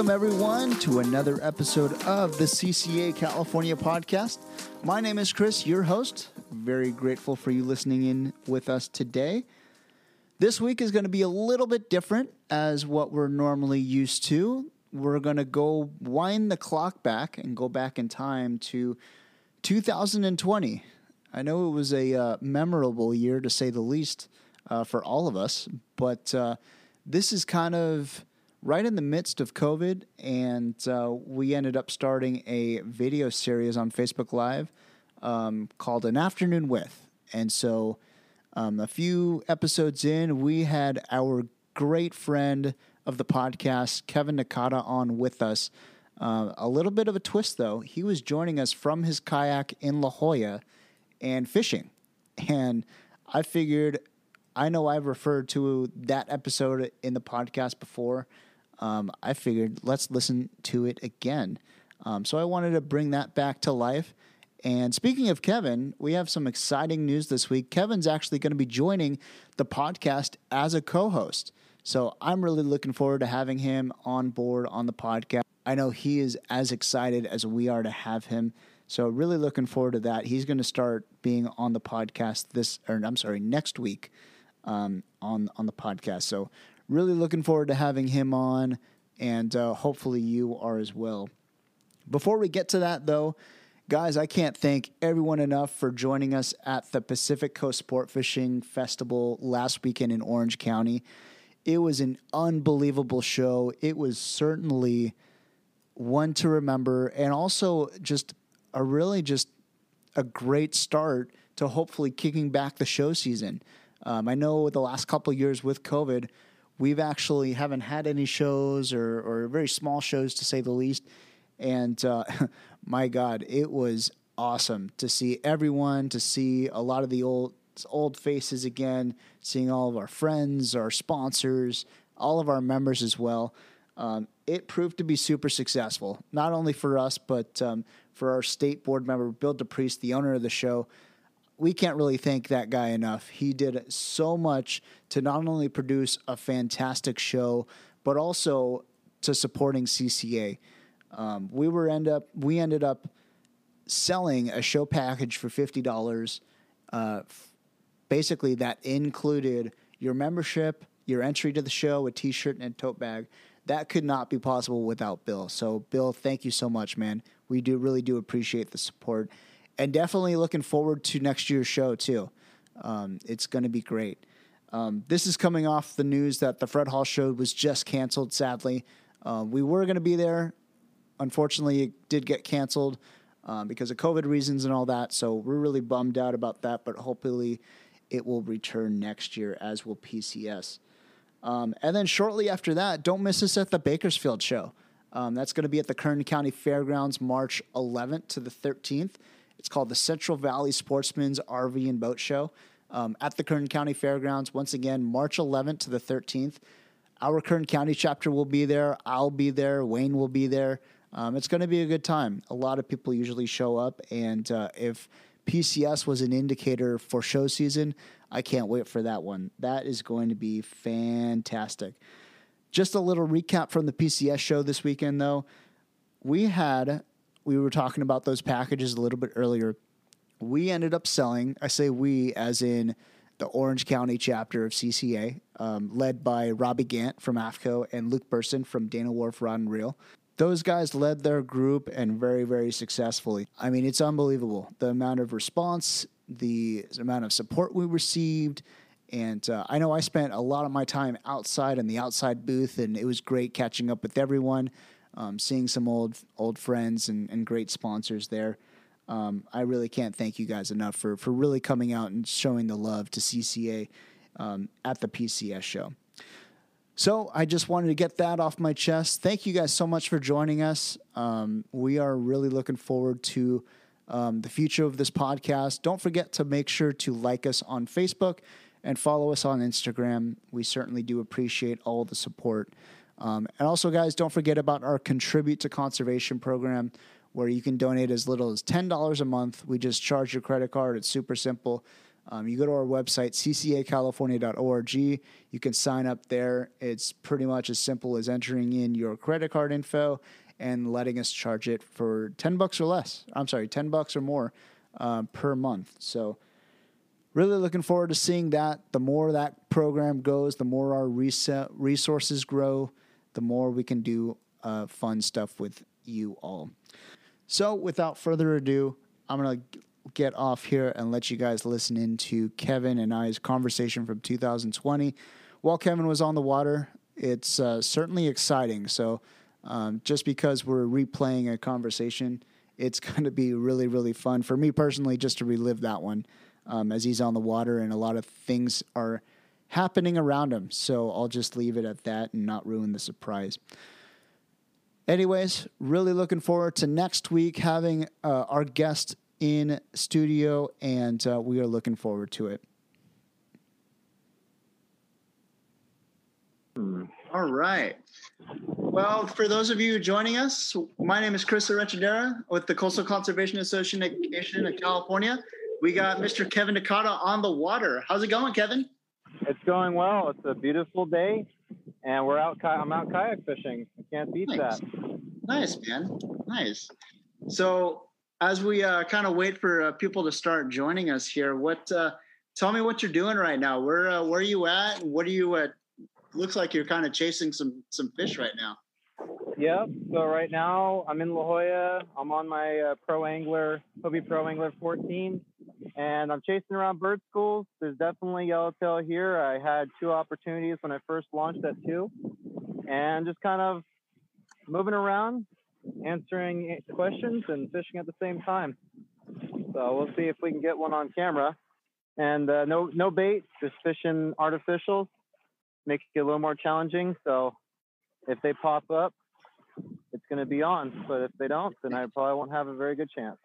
Welcome, everyone, to another episode of the CCA California podcast. My name is Chris, your host. Very grateful for you listening in with us today. This week is going to be a little bit different as what we're normally used to. We're going to go wind the clock back and go back in time to 2020. I know it was a uh, memorable year to say the least uh, for all of us, but uh, this is kind of right in the midst of COVID, and uh, we ended up starting a video series on Facebook Live um, called An Afternoon With. And so, um, a few episodes in, we had our great friend of the podcast, Kevin Nakada, on with us. Uh, a little bit of a twist, though. He was joining us from his kayak in La Jolla and fishing. And I figured, I know I've referred to that episode in the podcast before um, I figured let's listen to it again. Um, so I wanted to bring that back to life. And speaking of Kevin, we have some exciting news this week. Kevin's actually going to be joining the podcast as a co host. So I'm really looking forward to having him on board on the podcast. I know he is as excited as we are to have him. So really looking forward to that. He's going to start being on the podcast this, or I'm sorry, next week um, on on the podcast. So Really looking forward to having him on, and uh, hopefully you are as well. Before we get to that, though, guys, I can't thank everyone enough for joining us at the Pacific Coast Sport Fishing Festival last weekend in Orange County. It was an unbelievable show. It was certainly one to remember, and also just a really just a great start to hopefully kicking back the show season. Um, I know the last couple years with COVID, we've actually haven't had any shows or, or very small shows to say the least. And uh, my God, it was awesome to see everyone, to see a lot of the old old faces again, seeing all of our friends, our sponsors, all of our members as well. Um, it proved to be super successful, not only for us, but um, for our state board member, Bill DePriest, the owner of the show we can't really thank that guy enough. He did so much to not only produce a fantastic show, but also to supporting CCA. Um, we were end up we ended up selling a show package for fifty dollars. Uh, basically, that included your membership, your entry to the show, a T-shirt, and a tote bag. That could not be possible without Bill. So, Bill, thank you so much, man. We do really do appreciate the support and definitely looking forward to next year's show too. Um, it's going to be great. Um, this is coming off the news that the Fred Hall show was just canceled. Sadly, uh, we were going to be there. Unfortunately, it did get canceled um, because of COVID reasons and all that. So we're really bummed out about that. But hopefully, it will return next year, as will PCS. Um, and then shortly after that, don't miss us at the Bakersfield show. Um, that's going to be at the Kern County Fairgrounds, March 11th to the 13th. It's called the Central Valley Sportsman's RV and Boat Show um, at the Kern County Fairgrounds. Once again, March 11th to the 13th. Our Kern County chapter will be there. I'll be there. Wayne will be there. Um, it's going to be a good time. A lot of people usually show up, and uh, if PCS was an indicator for show season, I can't wait for that one. That is going to be fantastic. Just a little recap from the PCS show this weekend, though. We had we were talking about those packages a little bit earlier. We ended up selling, I say we as in the Orange County chapter of CCA, um, led by Robbie Gant from AFTCO and Luke Burson from Dana Wharf Rod and Reel. Those guys led their group and very, very successfully. I mean, it's unbelievable the amount of response, the amount of support we received. And uh, I know I spent a lot of my time outside in the outside booth, and it was great catching up with everyone um, seeing some old old friends and, and great sponsors there. Um, I really can't thank you guys enough for for really coming out and showing the love to CCA um, at the PCS show. So I just wanted to get that off my chest. Thank you guys so much for joining us. Um, we are really looking forward to um, the future of this podcast. Don't forget to make sure to like us on Facebook and follow us on Instagram. We certainly do appreciate all the support. Um, and also, guys, don't forget about our Contribute to Conservation program, where you can donate as little as $10 a month. We just charge your credit card. It's super simple. Um, you go to our website, ccacalifornia.org. You can sign up there. It's pretty much as simple as entering in your credit card info and letting us charge it for 10 bucks or less. I'm sorry, 10 bucks or more uh, per month. So, really looking forward to seeing that. The more that program goes, the more our resources grow, the more we can do uh, fun stuff with you all. So, without further ado, I'm going to get off here and let you guys listen into Kevin and I's conversation from 2020. While Kevin was on the water, it's uh, certainly exciting. So, um, just because we're replaying a conversation, it's going to be really, really fun for me personally just to relive that one um, as he's on the water and a lot of things are happening around him. So I'll just leave it at that and not ruin the surprise. Anyways, really looking forward to next week having uh, our guest in studio, and uh, we are looking forward to it. All right. Well, for those of you joining us, my name is Chris Arechidera with the Coastal Conservation Association of California. We got Mr. Kevin Nakada on the water. How's it going, Kevin? It's going well. It's a beautiful day, and we're out. I'm out kayak fishing. I can't beat nice. that. Nice, man. Nice. So, as we uh, kind of wait for uh, people to start joining us here, what? Uh, tell me what you're doing right now. Where uh, Where are you at? What are you at? looks like you're kind of chasing some some fish right now. Yep. So right now I'm in La Jolla. I'm on my uh, Pro Angler, Hobie Pro Angler 14, and I'm chasing around bird schools. There's definitely yellowtail here. I had two opportunities when I first launched at two, and just kind of moving around, answering questions and fishing at the same time. So we'll see if we can get one on camera. And uh, no no bait, just fishing artificials makes it a little more challenging. So if they pop up, it's going to be on. But if they don't, then I probably won't have a very good chance.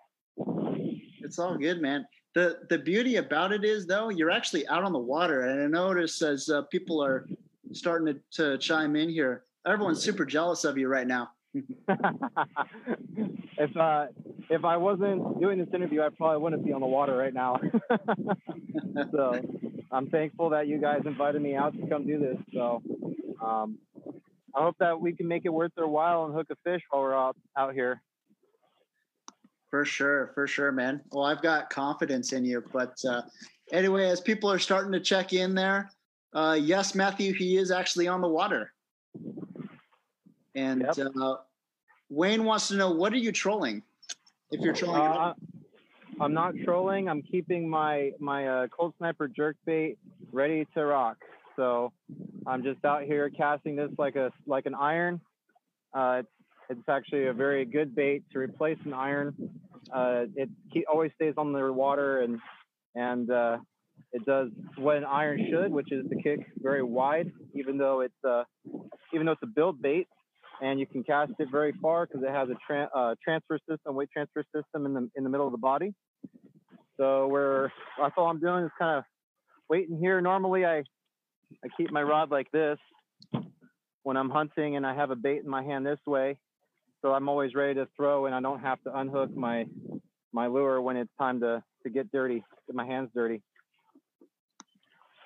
It's all good, man. The the beauty about it is though, you're actually out on the water, and I notice as uh, people are starting to, to chime in here, everyone's super jealous of you right now. if uh, if I wasn't doing this interview, I probably wouldn't be on the water right now. so I'm thankful that you guys invited me out to come do this. So um, I hope that we can make it worth their while and hook a fish while we're out out here. For sure, for sure, man. Well, I've got confidence in you. But uh, anyway, as people are starting to check in there, uh, yes, Matthew, he is actually on the water. And yep. uh, Wayne wants to know what are you trolling? If you're trolling, uh, I'm not trolling. I'm keeping my my uh, Colt Sniper jerk bait ready to rock. So I'm just out here casting this like a like an iron. Uh, it's it's actually a very good bait to replace an iron. Uh, it always stays on the water and and uh, it does what an iron should, which is to kick very wide, even though it's uh, even though it's a build bait and you can cast it very far because it has a tra- uh, transfer system, weight transfer system in the in the middle of the body. So we're that's all I'm doing is kind of waiting here. Normally I I keep my rod like this when I'm hunting and I have a bait in my hand this way. So I'm always ready to throw and I don't have to unhook my my lure when it's time to to get dirty, get my hands dirty.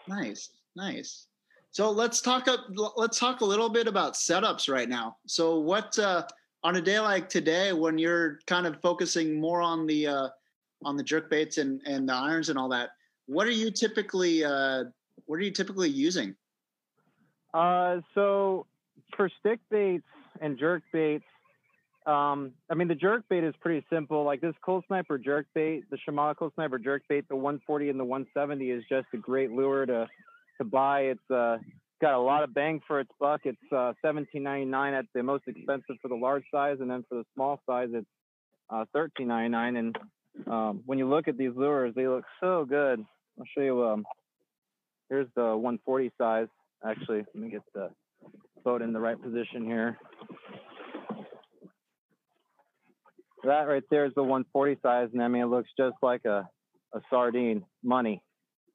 Nice, nice. So let's talk. Let's talk a little bit about setups right now. So what uh, on a day like today, when you're kind of focusing more on the uh, on the jerk baits and and the irons and all that, what are you typically uh, what are you typically using? Uh, so for stick baits and jerk baits, um, I mean the jerk bait is pretty simple. Like this Colt Sniper jerk bait, the Shimano Colt Sniper jerk bait, the 140 and the 170 is just a great lure to to buy. It's uh, got a lot of bang for its buck. It's uh, 17.99 at the most expensive for the large size, and then for the small size, it's uh, 13.99. And um, when you look at these lures, they look so good. I'll show you. Um, here's the 140 size. Actually, let me get the boat in the right position here. That right there is the 140 size, and I mean it looks just like a, a sardine money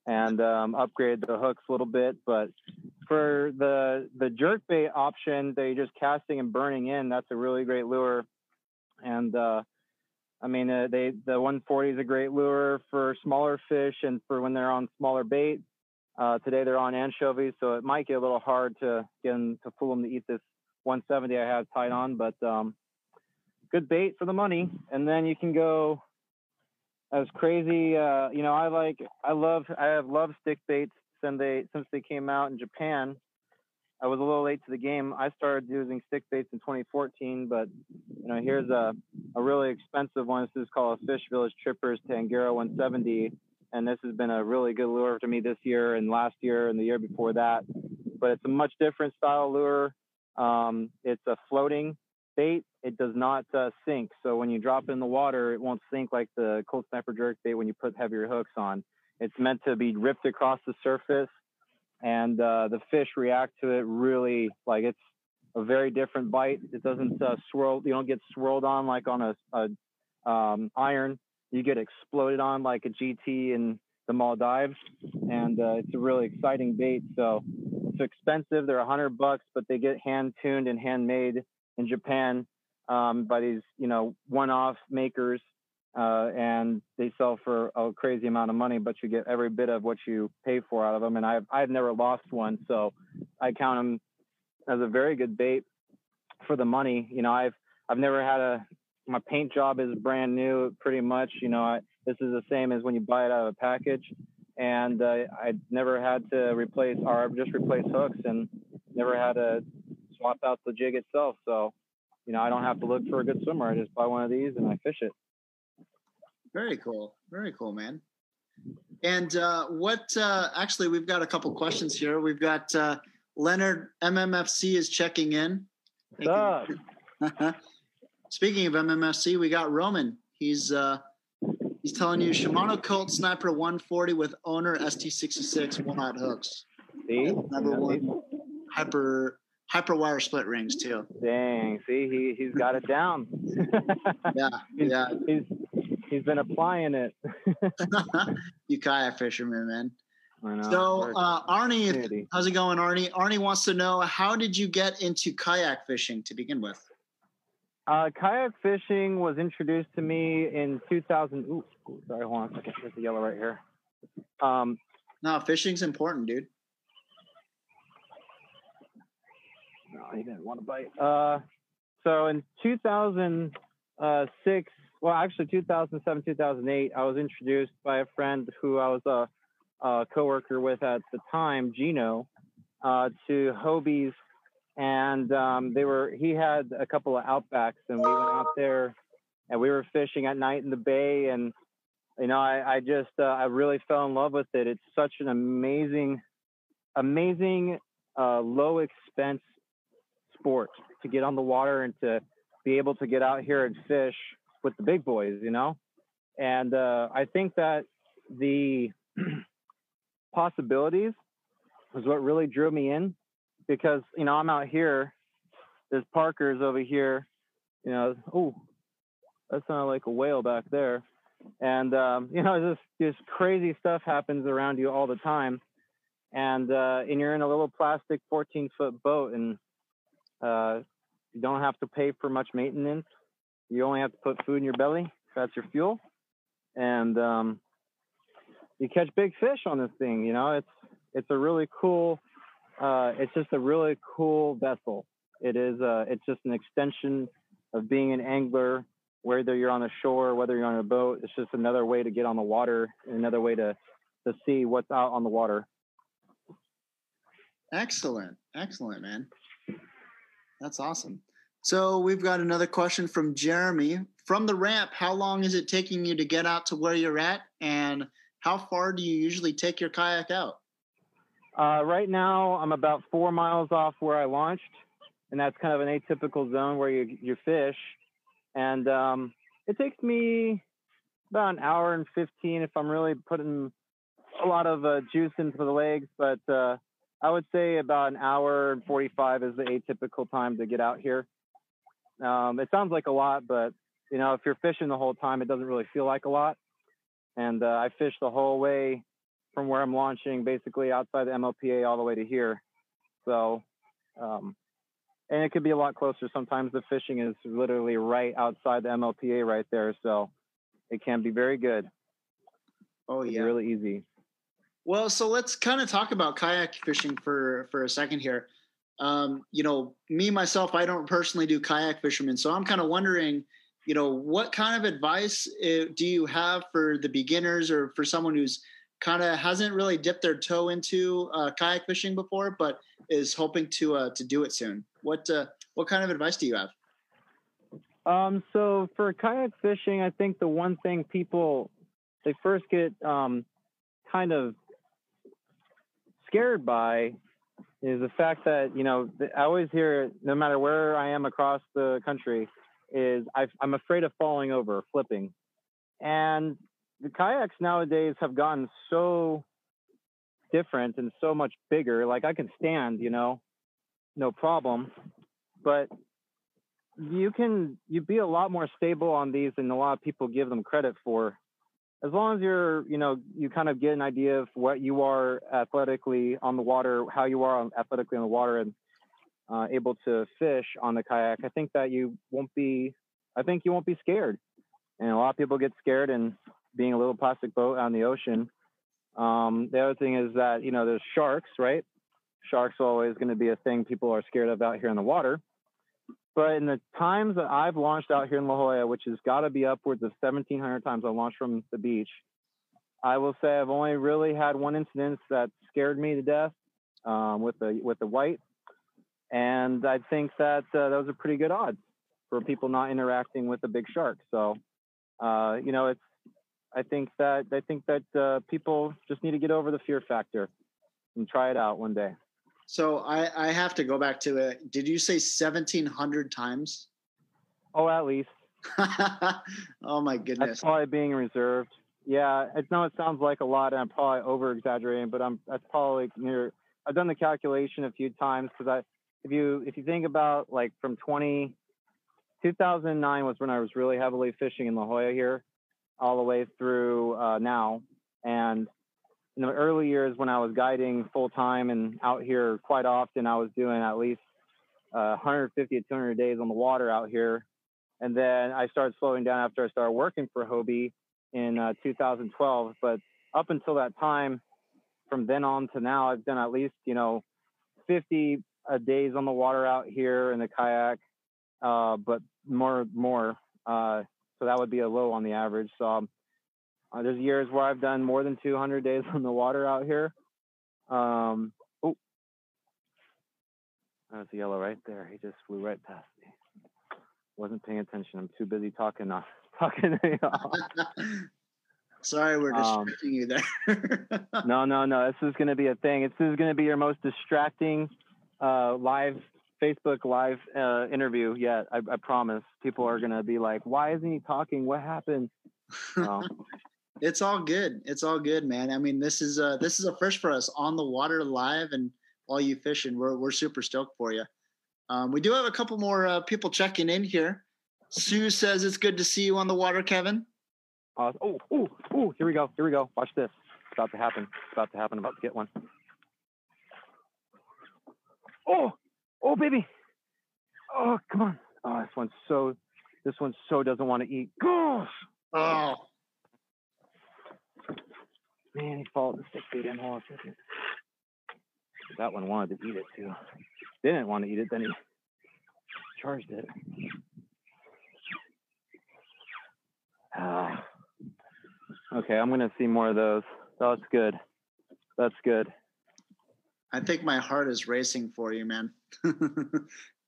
and um, upgrade the hooks a little bit. But for the the jerk bait option that you're just casting and burning in, that's a really great lure. And uh, I mean, uh, they the 140 is a great lure for smaller fish and for when they're on smaller bait. Uh, today they're on anchovies, so it might get a little hard to get them to fool them to eat this 170 I have tied on, but um, good bait for the money. And then you can go as crazy. Uh, you know, I like, I love, I have loved stick baits since they since they came out in Japan. I was a little late to the game. I started using stick baits in 2014, but you know, here's a, a really expensive one. This is called a Fish Village Trippers Tangira 170, and this has been a really good lure to me this year and last year and the year before that. But it's a much different style lure. Um, it's a floating bait. It does not uh, sink, so when you drop it in the water, it won't sink like the Colt Sniper jerk bait when you put heavier hooks on. It's meant to be ripped across the surface and uh, the fish react to it really like it's a very different bite. It doesn't uh, swirl. You don't get swirled on like on a, a um, iron. You get exploded on like a GT in the Maldives, and uh, it's a really exciting bait. So it's expensive. They're a hundred bucks, but they get hand tuned and handmade in Japan um, by these you know one-off makers uh, and they sell for a crazy amount of money, but you get every bit of what you pay for out of them. And I've I've never lost one, so I count them as a very good bait for the money. You know, I've I've never had a my paint job is brand new, pretty much. You know, I, this is the same as when you buy it out of a package, and uh, I never had to replace or just replace hooks, and never had to swap out the jig itself. So, you know, I don't have to look for a good swimmer. I just buy one of these and I fish it. Very cool. Very cool, man. And uh, what? Uh, actually, we've got a couple questions here. We've got uh, Leonard MMFC is checking in. Speaking of MMFC, we got Roman. He's uh, he's telling you Shimano Colt Sniper 140 with owner ST66 one aught hooks. See, number one hyper hyper wire split rings too. Dang, see, he he's got it down. yeah, he's, yeah. He's he's been applying it. you kayak fisherman, man. So, uh, Arnie, how's it going, Arnie? Arnie wants to know how did you get into kayak fishing to begin with? Uh, kayak fishing was introduced to me in 2000. Ooh, sorry, hold on a second. There's the yellow right here. Um, no, fishing's important, dude. No, he didn't want to bite. Uh, so in 2006, well, actually 2007, 2008, I was introduced by a friend who I was a, a coworker with at the time, Gino, uh, to Hobie's, and um, they were. He had a couple of outbacks, and we went out there, and we were fishing at night in the bay, and you know, I, I just uh, I really fell in love with it. It's such an amazing, amazing, uh, low expense sport to get on the water and to be able to get out here and fish with the big boys, you know? And uh, I think that the possibilities was what really drew me in because, you know, I'm out here, there's Parker's over here, you know, oh, that sounded like a whale back there. And, um, you know, this, this crazy stuff happens around you all the time. And, uh, and you're in a little plastic 14 foot boat and, uh, you don't have to pay for much maintenance you only have to put food in your belly. That's your fuel, and um, you catch big fish on this thing. You know, it's it's a really cool. Uh, it's just a really cool vessel. It is. Uh, it's just an extension of being an angler. Whether you're on the shore, whether you're on a boat, it's just another way to get on the water, another way to to see what's out on the water. Excellent, excellent, man. That's awesome. So we've got another question from Jeremy. From the ramp, how long is it taking you to get out to where you're at? And how far do you usually take your kayak out? Uh, right now, I'm about four miles off where I launched, and that's kind of an atypical zone where you, you fish. And um, it takes me about an hour and 15 if I'm really putting a lot of uh, juice into the legs. But uh, I would say about an hour and 45 is the atypical time to get out here. Um, it sounds like a lot, but you know, if you're fishing the whole time, it doesn't really feel like a lot. And uh, I fished the whole way from where I'm launching, basically outside the MLPA all the way to here. So um, and it could be a lot closer. Sometimes the fishing is literally right outside the MLPA right there, so it can be very good. Oh It's yeah. really easy. Well, so let's kind of talk about kayak fishing for for a second here. Um, you know, me myself, I don't personally do kayak fishermen, so I'm kind of wondering, you know, what kind of advice uh, do you have for the beginners or for someone who's kind of hasn't really dipped their toe into uh, kayak fishing before, but is hoping to uh, to do it soon? What uh, what kind of advice do you have? Um, so for kayak fishing, I think the one thing people they first get um, kind of scared by is the fact that you know I always hear no matter where I am across the country is i I'm afraid of falling over, flipping, and the kayaks nowadays have gotten so different and so much bigger. Like I can stand, you know, no problem, but you can you be a lot more stable on these than a lot of people give them credit for as long as you're you know you kind of get an idea of what you are athletically on the water how you are athletically on the water and uh, able to fish on the kayak i think that you won't be i think you won't be scared. And a lot of people get scared in being a little plastic boat on the ocean. Um, the other thing is that you know there's sharks right? Sharks are always going to be a thing people are scared of out here in the water but in the times that I've launched out here in La Jolla, which has got to be upwards of 1,700 times I launched from the beach, I will say I've only really had one incident that scared me to death um, with the with the white, and I think that uh, those are pretty good odds for people not interacting with a big shark. So, uh, you know, it's I think that I think that uh, people just need to get over the fear factor and try it out one day. So I, I have to go back to it. Did you say 1700 times? Oh, at least. oh my goodness. That's probably being reserved. Yeah, I know it sounds like a lot, and I'm probably over exaggerating, but I'm that's probably near. I've done the calculation a few times because I, if you if you think about like from 20, 2009 was when I was really heavily fishing in La Jolla here, all the way through uh, now, and in the early years when I was guiding full time and out here quite often, I was doing at least uh, 150 to 200 days on the water out here. And then I started slowing down after I started working for Hobie in uh, 2012. But up until that time, from then on to now, I've done at least, you know, 50 uh, days on the water out here in the kayak, uh, but more, more. Uh, so that would be a low on the average. So um, uh, there's years where I've done more than 200 days on the water out here. Um, oh, there's a yellow right there. He just flew right past me. Wasn't paying attention. I'm too busy talking. Uh, talking to y'all. Sorry, we're Um, distracting you there. no, no, no. This is going to be a thing. This is going to be your most distracting uh, live Facebook live uh, interview yet. I, I promise. People are going to be like, "Why isn't he talking? What happened?" It's all good. It's all good, man. I mean, this is a this is a first for us on the water live and all you fishing. We're we're super stoked for you. Um, we do have a couple more uh, people checking in here. Sue says it's good to see you on the water, Kevin. uh, oh, oh, oh! Here we go. Here we go. Watch this. It's about to happen. It's about to happen. about to get one. Oh, oh, baby. Oh, come on. Oh, this one's so. This one so doesn't want to eat. Gosh. Oh, Man, he followed the stick bait in. Hold on a second. That one wanted to eat it too. Didn't want to eat it, then he charged it. Ah. Okay, I'm gonna see more of those. That's good. That's good. I think my heart is racing for you, man.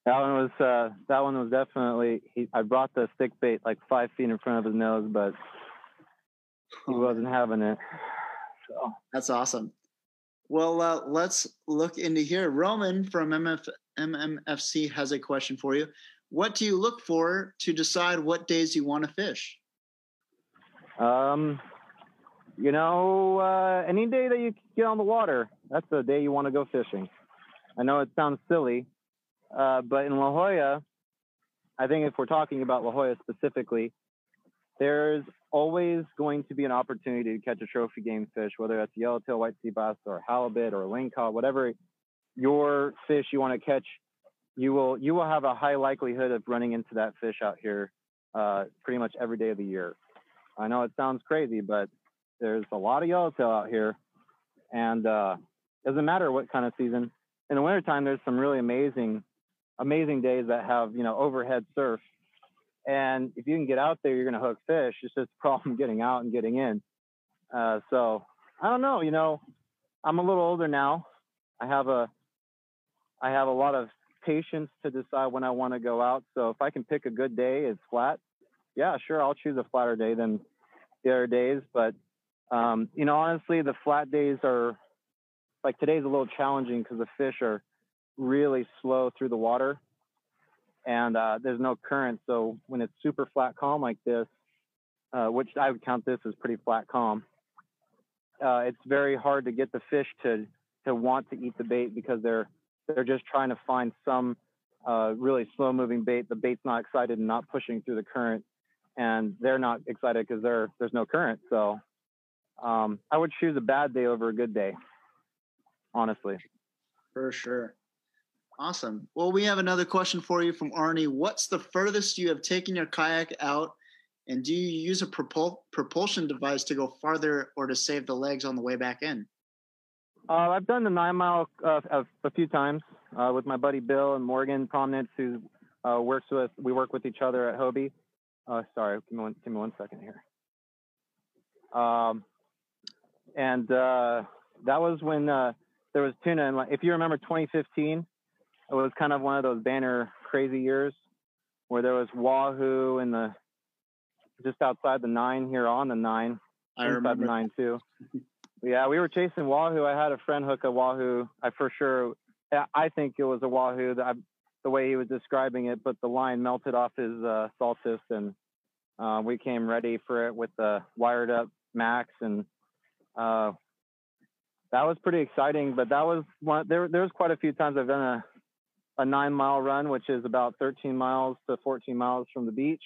That one was uh, that one was definitely. He, I brought the stick bait like five feet in front of his nose, but he Oh, wasn't having it. So That's awesome. Well, uh, let's look into here. Roman from MF, MMFC has a question for you. What do you look for to decide what days you want to fish? Um, you know, uh, any day that you get on the water, that's the day you want to go fishing. I know it sounds silly, uh, but in La Jolla, I think if we're talking about La Jolla specifically, there's always going to be an opportunity to catch a trophy game fish, whether that's yellowtail, white sea bass, or halibut, or lingcod, whatever your fish you want to catch you will you will have a high likelihood of running into that fish out here uh, pretty much every day of the year. I know it sounds crazy, but there's a lot of yellowtail out here, and uh, doesn't matter what kind of season. In the wintertime, there's some really amazing, amazing days that have you know overhead surf, and if you can get out there, you're gonna hook fish. It's just a problem getting out and getting in. Uh, so I don't know. You know, I'm a little older now. I have a I have a lot of patience to decide when I want to go out. So if I can pick a good day, it's flat. Yeah, sure, I'll choose a flatter day than the other days. But um, you know, honestly, the flat days are like today's a little challenging because the fish are really slow through the water, and uh, there's no current. So when it's super flat calm like this, uh, which I would count this as pretty flat calm, uh, it's very hard to get the fish to to want to eat the bait because they're they're just trying to find some uh, really slow moving bait. The bait's not excited and not pushing through the current, and they're not excited because there's no current. So um, I would choose a bad day over a good day, honestly. For sure. Awesome. Well, we have another question for you from Arnie. What's the furthest you have taken your kayak out? And do you use a propul- propulsion device to go farther or to save the legs on the way back in? Uh, I've done the nine mile uh, a, few times uh, with my buddy Bill and Morgan Promnitz, who uh, works with. We work with each other at Hobie. Uh, sorry, give me one, give me one second here. Um, and uh, that was when there was tuna. And if you remember 2015, it was kind of one of those banner crazy years where there was wahoo in the just outside the nine here on the nine. I remember the nine too. Yeah, we were chasing wahoo. I had a friend hook a wahoo. I for sure, I think it was a wahoo. That the way he was describing it, but the line melted off his uh, Saltist, and uh, we came ready for it with the wired up max, and uh, that was pretty exciting. But that was one. There, there was quite a few times I've done a a nine mile run, which is about 13 miles to 14 miles from the beach,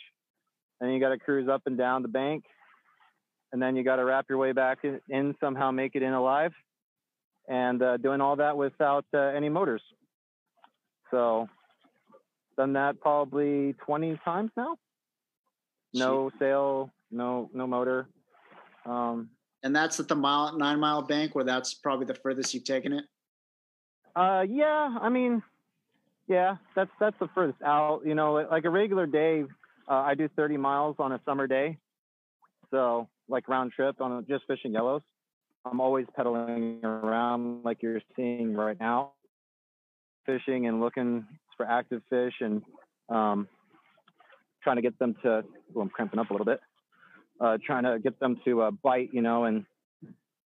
and you got to cruise up and down the bank and then you got to wrap your way back in, in, somehow, make it in alive, and uh, doing all that without uh, any motors. So, done that probably 20 times now. No sail, no no motor. Um, and that's at the mile nine mile bank, where that's probably the furthest you've taken it. Uh, yeah, I mean, yeah, that's that's the furthest out. You know, like a regular day, uh, I do 30 miles on a summer day. So like round trip on just fishing yellows. I'm always pedaling around like you're seeing right now, fishing and looking for active fish and um, trying to get them to. Well, I'm cramping up a little bit. Uh, trying to get them to uh, bite, you know, and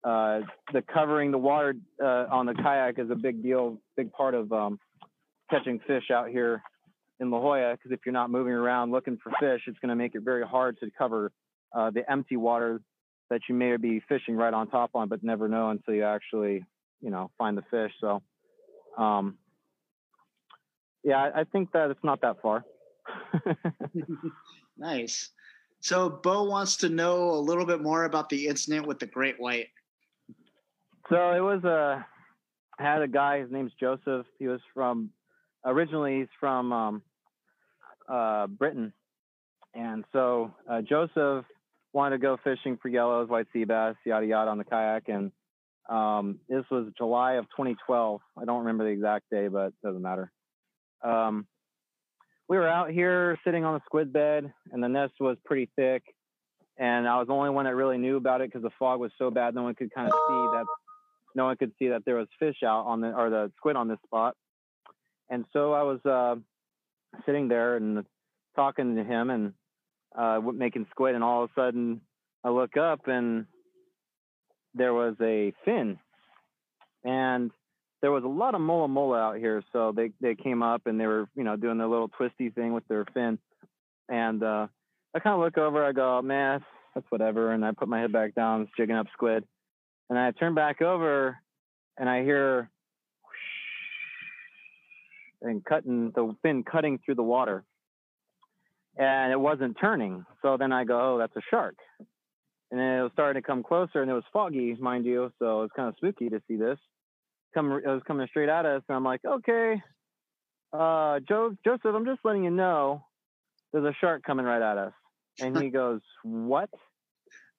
uh, the covering the water uh, on the kayak is a big deal, big part of um, catching fish out here in La Jolla. Because if you're not moving around looking for fish, it's going to make it very hard to cover uh, the empty water that you may be fishing right on top on, but never know until you actually, you know, find the fish. So, um, yeah, I, I think that it's not that far. nice. So, Bo wants to know a little bit more about the incident with the great white. So it was a. Uh, had a guy. His name's Joseph. He was from originally he's from um, uh, Britain, and so uh, Joseph wanted to go fishing for yellows, white sea bass, yada yada on the kayak. And um, this was July of 2012. I don't remember the exact day, but it doesn't matter. Um, we were out here sitting on the squid bed, and the nest was pretty thick. And I was the only one that really knew about it because the fog was so bad, no one could kind of see that. No one could see that there was fish out on the or the squid on this spot. And so I was uh, sitting there and talking to him, and uh, making squid, and all of a sudden I look up and there was a fin, and there was a lot of mola mola out here. So they they came up and they were you know doing their little twisty thing with their fin, and uh, I kind of look over. I go, man, that's whatever, and I put my head back down, jigging up squid, and I turn back over, and I hear and cutting the fin cutting through the water and it wasn't turning. So then I go, oh, that's a shark. And then it was starting to come closer, and it was foggy, mind you. So it was kind of spooky to see this. Come, it was coming straight at us, and I'm like, okay, uh, Joe, Joseph, I'm just letting you know there's a shark coming right at us. And he goes, what?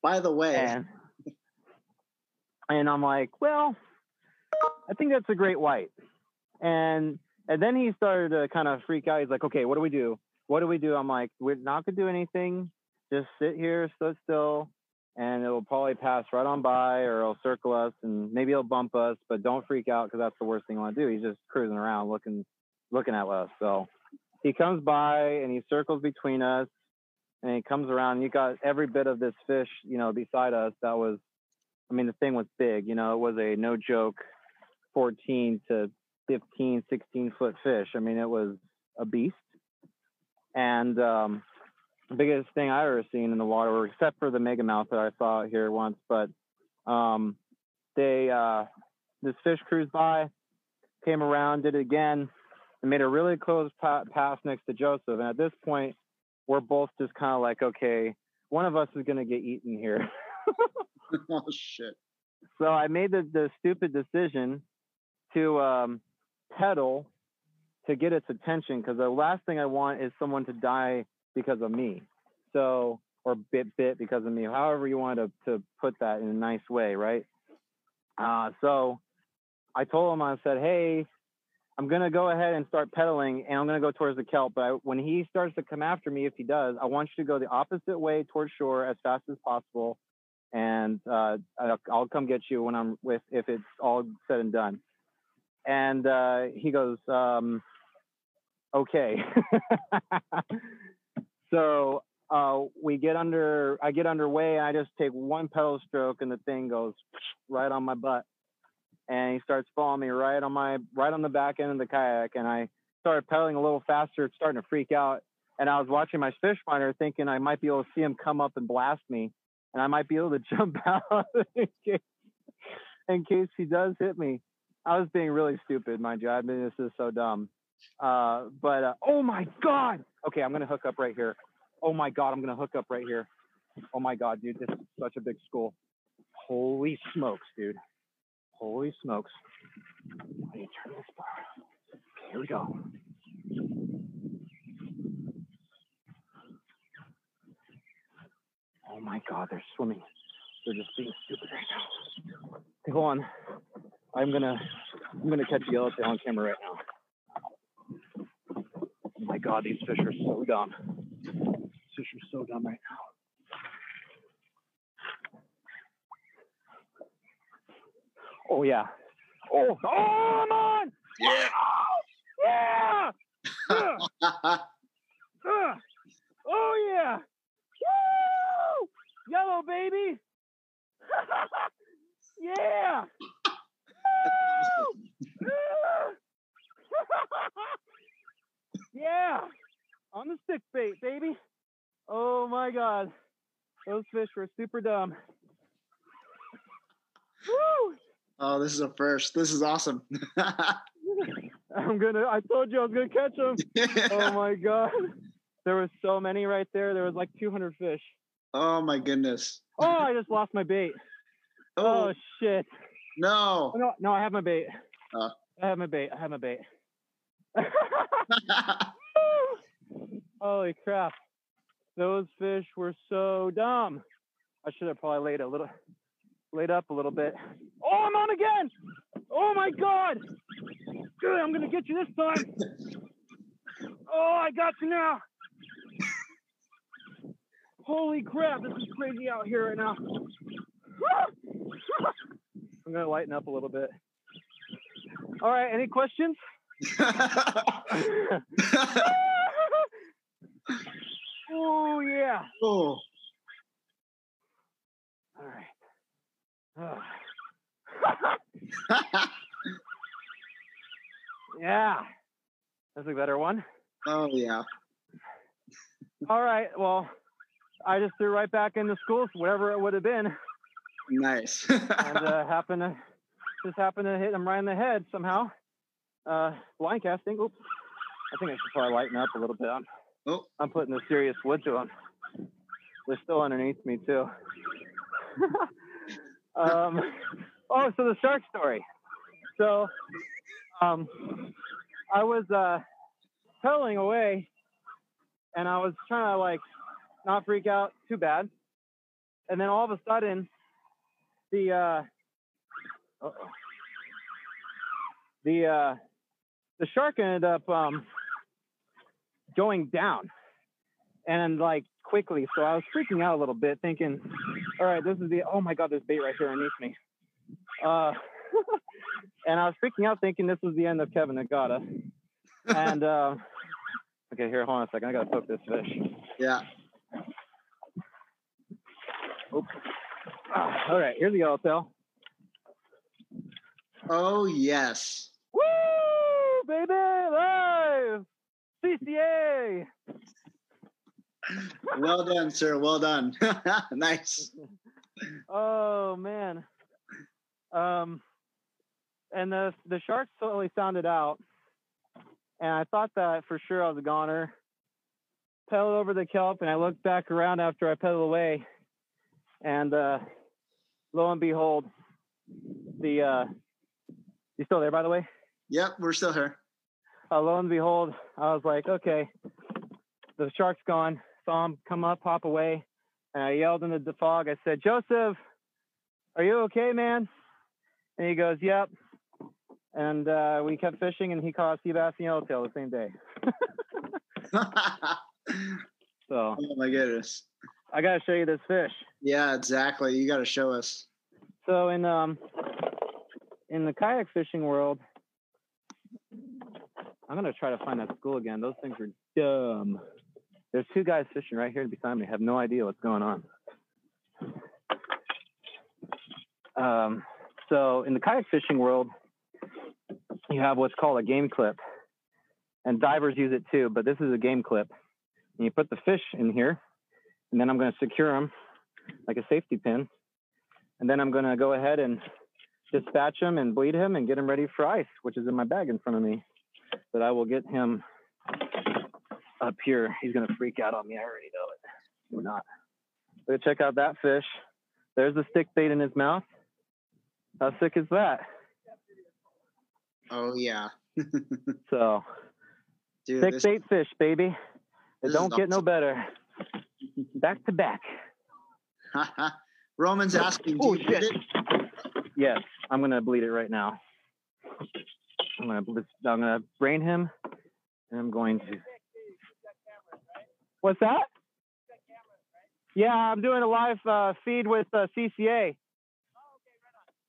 By the way, And, and I'm like, well, I think that's a great white. And and then he started to kind of freak out. He's like, okay, what do we do? What do we do? I'm like, we're not gonna do anything. Just sit here, sit still, and it'll probably pass right on by, or it'll circle us, and maybe it'll bump us. But don't freak out because that's the worst thing you want to do. He's just cruising around, looking, looking at us. So he comes by and he circles between us, and he comes around. You got every bit of this fish, you know, beside us. That was, I mean, the thing was big. You know, it was a no joke, 14 to 15, 16 foot fish. I mean, it was a beast. And um, the biggest thing I ever seen in the water, except for the mega mouth that I saw here once, but um, they uh, this fish cruised by, came around, did it again, and made a really close pa- pass next to Joseph. And at this point, we're both just kind of like, okay, one of us is gonna get eaten here. oh shit. So I made the, the stupid decision to um, pedal to get its attention because the last thing I want is someone to die because of me. So, or bit bit because of me, however you want to, to put that in a nice way, right? Uh, so I told him, I said, hey, I'm going to go ahead and start pedaling and I'm going to go towards the kelp. But I, when he starts to come after me, if he does, I want you to go the opposite way towards shore as fast as possible. And uh, I'll, I'll come get you when I'm with, if it's all said and done. And uh, he goes, um, okay. so uh, we get under, I get underway, I just take one pedal stroke, and the thing goes right on my butt. And he starts following me right on my, right on the back end of the kayak, and I started pedaling a little faster, starting to freak out. And I was watching my fish finder, thinking I might be able to see him come up and blast me, and I might be able to jump out in case, in case he does hit me. I was being really stupid, mind you. I mean, this is so dumb. Uh, but uh, oh my god! Okay, I'm gonna hook up right here. Oh my god, I'm gonna hook up right here. Oh my god, dude, this is such a big school. Holy smokes, dude. Holy smokes. Turn this bar. Okay, here we go. Oh my god, they're swimming. They're just being stupid right now. Okay, hold on. I'm gonna I'm gonna catch a yellowtail on camera right now. Oh my god, these fish are so dumb. These fish are so dumb right now. Oh yeah. Oh, oh, I'm on! Yeah. Yeah! Yeah! Uh, oh yeah! Woo! Yellow baby! yeah! Woo! yeah! On the stick bait, baby. Oh my god. Those fish were super dumb. Woo! oh, this is a first. This is awesome. I'm gonna I told you I was gonna catch them. Oh my god. There was so many right there. There was like 200 fish. oh my goodness. Oh, I just lost my bait. Oh, Oh shit. no. Oh, no, no, I have my bait. Oh. I have my bait. I have my bait. Holy crap. Those fish were so dumb. I should have probably laid a little laid up a little bit. Oh, I'm on again. Oh my god. Good, I'm gonna get you this time. Oh, I got you now. Holy crap, this is crazy out here right now. I'm gonna lighten up a little bit. All right, any questions? oh yeah. oh. All right. yeah. That's a better one. oh yeah. All right. Well, I just threw right back into school, whatever it would have been, Nice. and uh, happened to just happened to hit him right in the head somehow. Uh, blind casting. Oops. I think I should probably lighten up a little bit. I'm, oh. I'm putting the serious wood to them. They're still underneath me too. um, oh, so the shark story. So, um, I was uh, pedaling away, and I was trying to like not freak out too bad, and then all of a sudden, the uh, the uh, the shark ended up um, going down, and like quickly. So I was freaking out a little bit, thinking, "All right, this is the oh my god, this bait right here underneath me." Uh, and I was freaking out, thinking this was the end of Kevin Nakada. And uh, okay, here, hold on a second. I gotta poke this fish. Yeah. Oops. Ah, all right, here's the yellowtail. Oh yes. Woo, baby, live CCA. Well done, sir. Well done. nice. Oh man. Um, and the the sharks totally sounded out, and I thought that for sure I was a goner. Pedaled over the kelp, and I looked back around after I pedaled away, and uh, lo and behold, the uh, you still there, by the way? Yep, we're still here. Uh, lo and behold, I was like, okay, the shark's gone. Saw him come up, hop away, and I yelled into the fog. I said, Joseph, are you okay, man? And he goes, yep. And uh, we kept fishing, and he caught a sea bass and yellowtail the same day. so oh my goodness. I gotta show you this fish. Yeah, exactly. You got to show us. So in um in the kayak fishing world, I'm gonna try to find that school again. Those things are dumb. There's two guys fishing right here beside me. I have no idea what's going on. Um, so in the kayak fishing world, you have what's called a game clip, and divers use it too. But this is a game clip. And you put the fish in here, and then I'm going to secure them like a safety pin, and then I'm going to go ahead and dispatch him and bleed him and get him ready for ice, which is in my bag in front of me. But I will get him up here. He's gonna freak out on me. I already know it. We're not. But check out that fish. There's the stick bait in his mouth. How sick is that? Oh yeah. So Dude, stick this- bait fish, baby. It this don't get no better. Back to back. Roman's asking, Oh, shit. it? Yes, I'm gonna bleed it right now. I'm gonna I'm gonna brain him, and I'm going to. What's that? Yeah, I'm doing a live uh, feed with uh, CCA.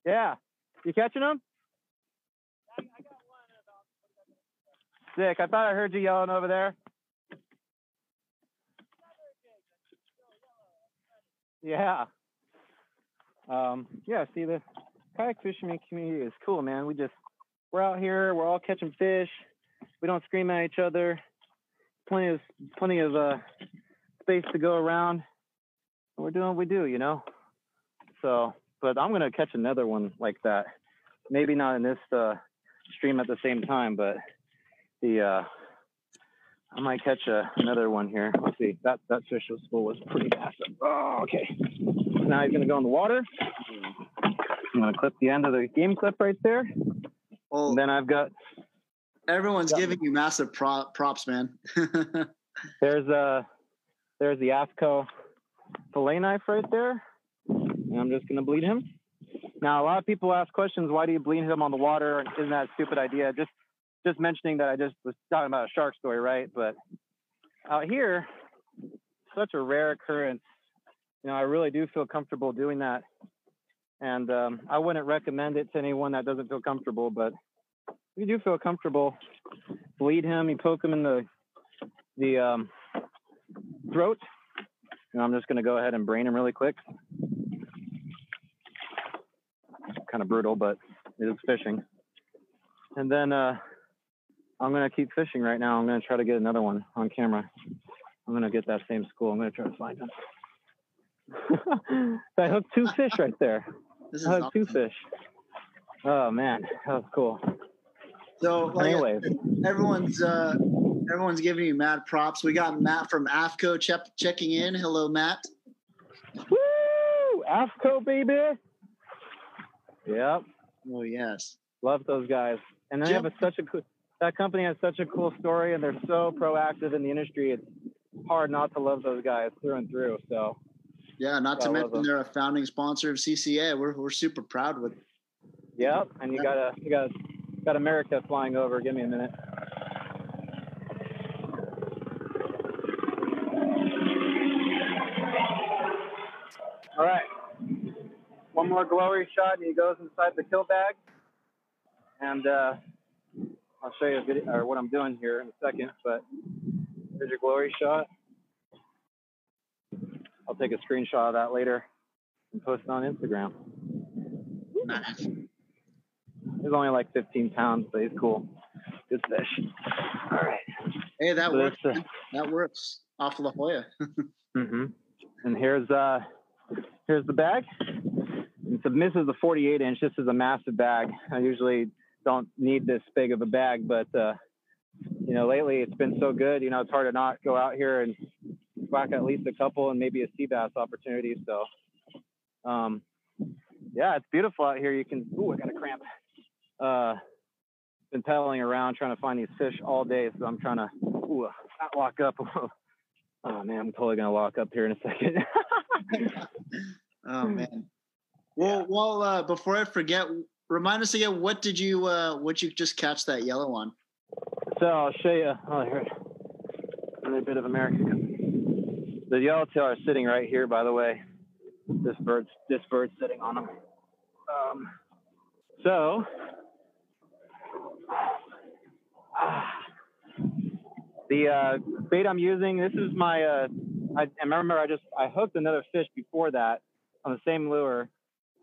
Yeah, you catching them? Sick. I thought I heard you yelling over there. Yeah. Um, yeah, see the kayak fisherman community is cool, man. We just we're out here, we're all catching fish. We don't scream at each other. Plenty of plenty of uh, space to go around. We're doing what we do, you know. So, but I'm gonna catch another one like that. Maybe not in this uh, stream at the same time, but the uh, I might catch a, another one here. Let's see. That that fish was full was pretty massive. Oh, okay. Now he's gonna go in the water. I'm gonna clip the end of the game clip right there. Well, And then I've got everyone's Yeah. giving you massive pro- props, man. there's uh there's the AFTCO fillet knife right there. And I'm just gonna bleed him. Now a lot of people ask questions, why do you bleed him on the water? Isn't that a stupid idea? Just just mentioning that I just was talking about a shark story, right? But out here, such a rare occurrence. You know, I really do feel comfortable doing that. And um, I wouldn't recommend it to anyone that doesn't feel comfortable, but you do feel comfortable, bleed him, you poke him in the the um, throat. And I'm just going to go ahead and brain him really quick. Kind of brutal, but it is fishing. And then uh, I'm going to keep fishing right now. I'm going to try to get another one on camera. I'm going to get that same school. I'm going to try to find him. I hooked two fish right there. this is I hooked two fish. Oh man, that was cool. So, like, Anyway, everyone's uh, everyone's giving you mad props. We got Matt from AFTCO check- checking in. Hello, Matt. woo! AFTCO baby. Yep. Oh yes. Love those guys. And they have a, such a cool. that company has such a cool story, and they're so proactive in the industry. It's hard not to love those guys through and through. So Yeah, not to mention they're a founding sponsor of CCA. We're we're super proud with. Yep, and you got a you got got America flying over. Give me a minute. All right, one more glory shot, and he goes inside the kill bag, and uh, I'll show you a video or what I'm doing here in a second. But here's your glory shot. I'll take a screenshot of that later and post it on Instagram. Nice. He's only like 15 pounds, but he's cool. Good fish. All right. Hey, that So works. uh. That works. Off La Jolla. hmm And here's uh, here's the bag. It's a, this is a 48 inch. This is a massive bag. I usually don't need this big of a bag, but uh, you know, lately it's been so good. You know, it's hard to not go out here and whack at least a couple and maybe a sea bass opportunity. So, um, yeah, it's beautiful out here. You can. Ooh, I got a cramp. Uh, been pedaling around trying to find these fish all day, so I'm trying to ooh, not lock up. oh man, I'm totally gonna lock up here in a second. Oh man. Well, well. Uh, before I forget, remind us again. What did you? Uh, what you just catch that yellow one? So I'll show you. Oh, here. Another bit of America. The yellowtail are sitting right here, by the way. This bird's this bird's sitting on them. Um, so the uh, bait I'm using. This is my. Uh, I, I remember I just I hooked another fish before that on the same lure,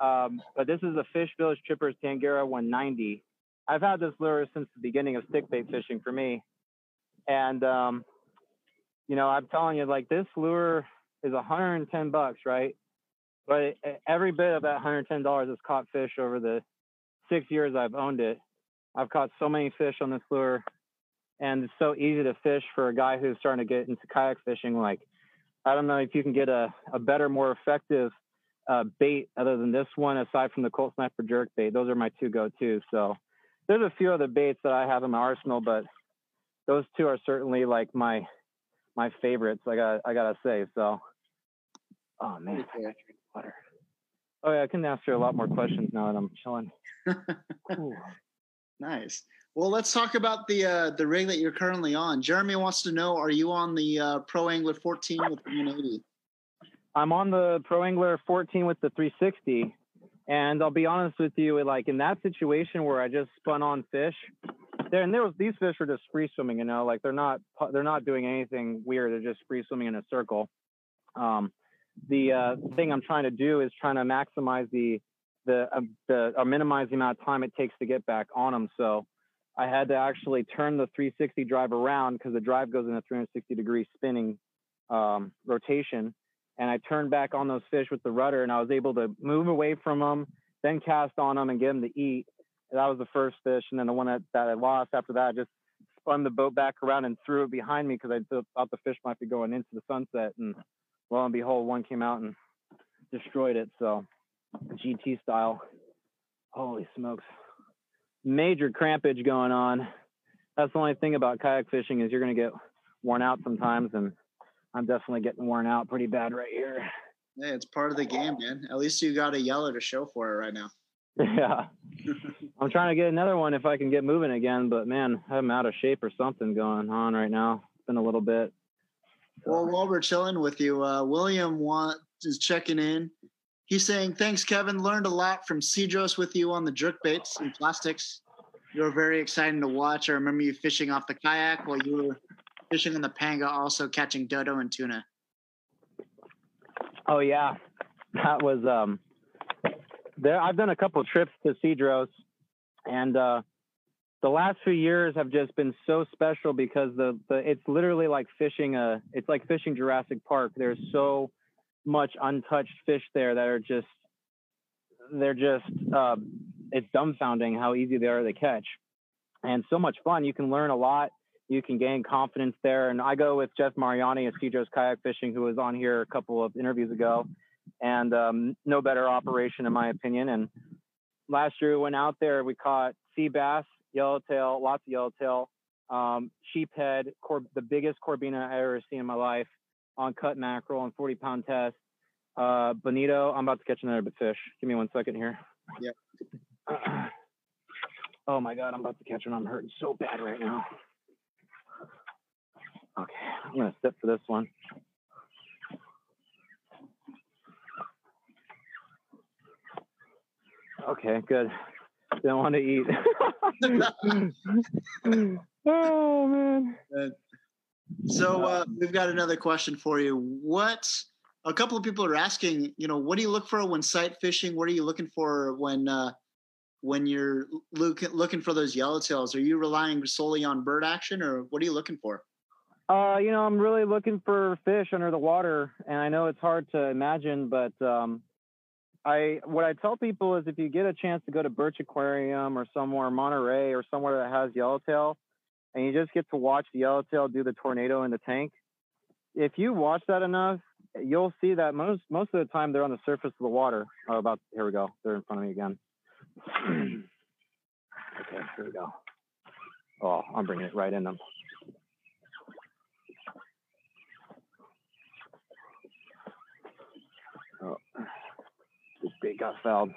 um, but this is a Fish Village Trippers Tangera 190. I've had this lure since the beginning of stick bait fishing for me. And, um, you know, I'm telling you, like this lure is 110 bucks, right? But every bit of that $110 has caught fish over the six years I've owned it. I've caught so many fish on this lure, and it's so easy to fish for a guy who's starting to get into kayak fishing. Like, I don't know if you can get a, a better, more effective uh, bait other than this one, aside from the Colt Sniper jerk bait. Those are my two go-tos. So there's a few other baits that I have in my arsenal, but those two are certainly like my my favorites. I got I gotta say. So, oh man, I drink water. Oh yeah, I can answer a lot more questions now that I'm chilling. Ooh. Nice. Well, let's talk about the uh, the rig that you're currently on. Jeremy wants to know: Are you on the uh, Pro Angler 14 with the 180? I'm on the Pro Angler 14 with the 360, and I'll be honest with you, like in that situation where I just spun on fish, there and there was these fish are just free swimming, you know, like they're not they're not doing anything weird. They're just free swimming in a circle. Um, the uh, thing I'm trying to do is trying to maximize the the uh, the or minimize the amount of time it takes to get back on them. So I had to actually turn the 360 drive around because the drive goes in a 360 degree spinning um, rotation and I turned back on those fish with the rudder, and I was able to move away from them, then cast on them and get them to eat. And that was the first fish, and then the one that, that I lost after that, I just spun the boat back around and threw it behind me because I thought the fish might be going into the sunset, and lo and behold, one came out and destroyed it. So GT style. Holy smokes! Major crampage going on. That's the only thing about kayak fishing is you're gonna get worn out sometimes, and I'm definitely getting worn out pretty bad right here. Hey, it's part of the game, man. At least you got a yellow to show for it right now. Yeah. I'm trying to get another one if I can get moving again, but man, I'm out of shape or something going on right now. It's been a little bit. Well, while we're chilling with you, uh, William want, is checking in. He's saying, Thanks, Kevin. Learned a lot from Cedros with you on the jerk baits and plastics. You were very exciting to watch. I remember you fishing off the kayak while you were fishing on the panga, also catching dodo and tuna. Oh yeah, that was um. There, I've done a couple trips to Cedros, and uh, the last few years have just been so special because the, the it's literally like fishing a it's like fishing Jurassic Park. There's so much untouched fish there that are just they're just uh, it's dumbfounding how easy they are to catch, and so much fun. You can learn a lot. You can gain confidence there. And I go with Jeff Mariani of Cedros Kayak Fishing, who was on here a couple of interviews ago, and um, no better operation in my opinion. And last year we went out there, we caught sea bass yellowtail, lots of yellowtail, um, sheephead, cor- the biggest corbina I ever seen in my life on cut mackerel and 40 pound test. Uh, bonito, I'm about to catch another big fish. Give me one second here. Yep. oh my God, I'm about to catch one. I'm hurting so bad right now. Okay, I'm gonna sit for this one. Okay, good. Didn't want to eat. oh man. So uh, we've got another question for you. What a couple of people are asking, you know, what do you look for when sight fishing? What are you looking for when uh, when you're looking looking for those yellowtails? Are you relying solely on bird action, or what are you looking for? Uh, you know, I'm really looking for fish under the water, and I know it's hard to imagine, but um, I what I tell people is if you get a chance to go to Birch Aquarium or somewhere Monterey or somewhere that has yellowtail, and you just get to watch the yellowtail do the tornado in the tank, if you watch that enough, you'll see that most most of the time they're on the surface of the water. Oh, about here we go. They're in front of me again. okay, here we go. Oh, I'm bringing it right in them. Oh, this bait got fouled.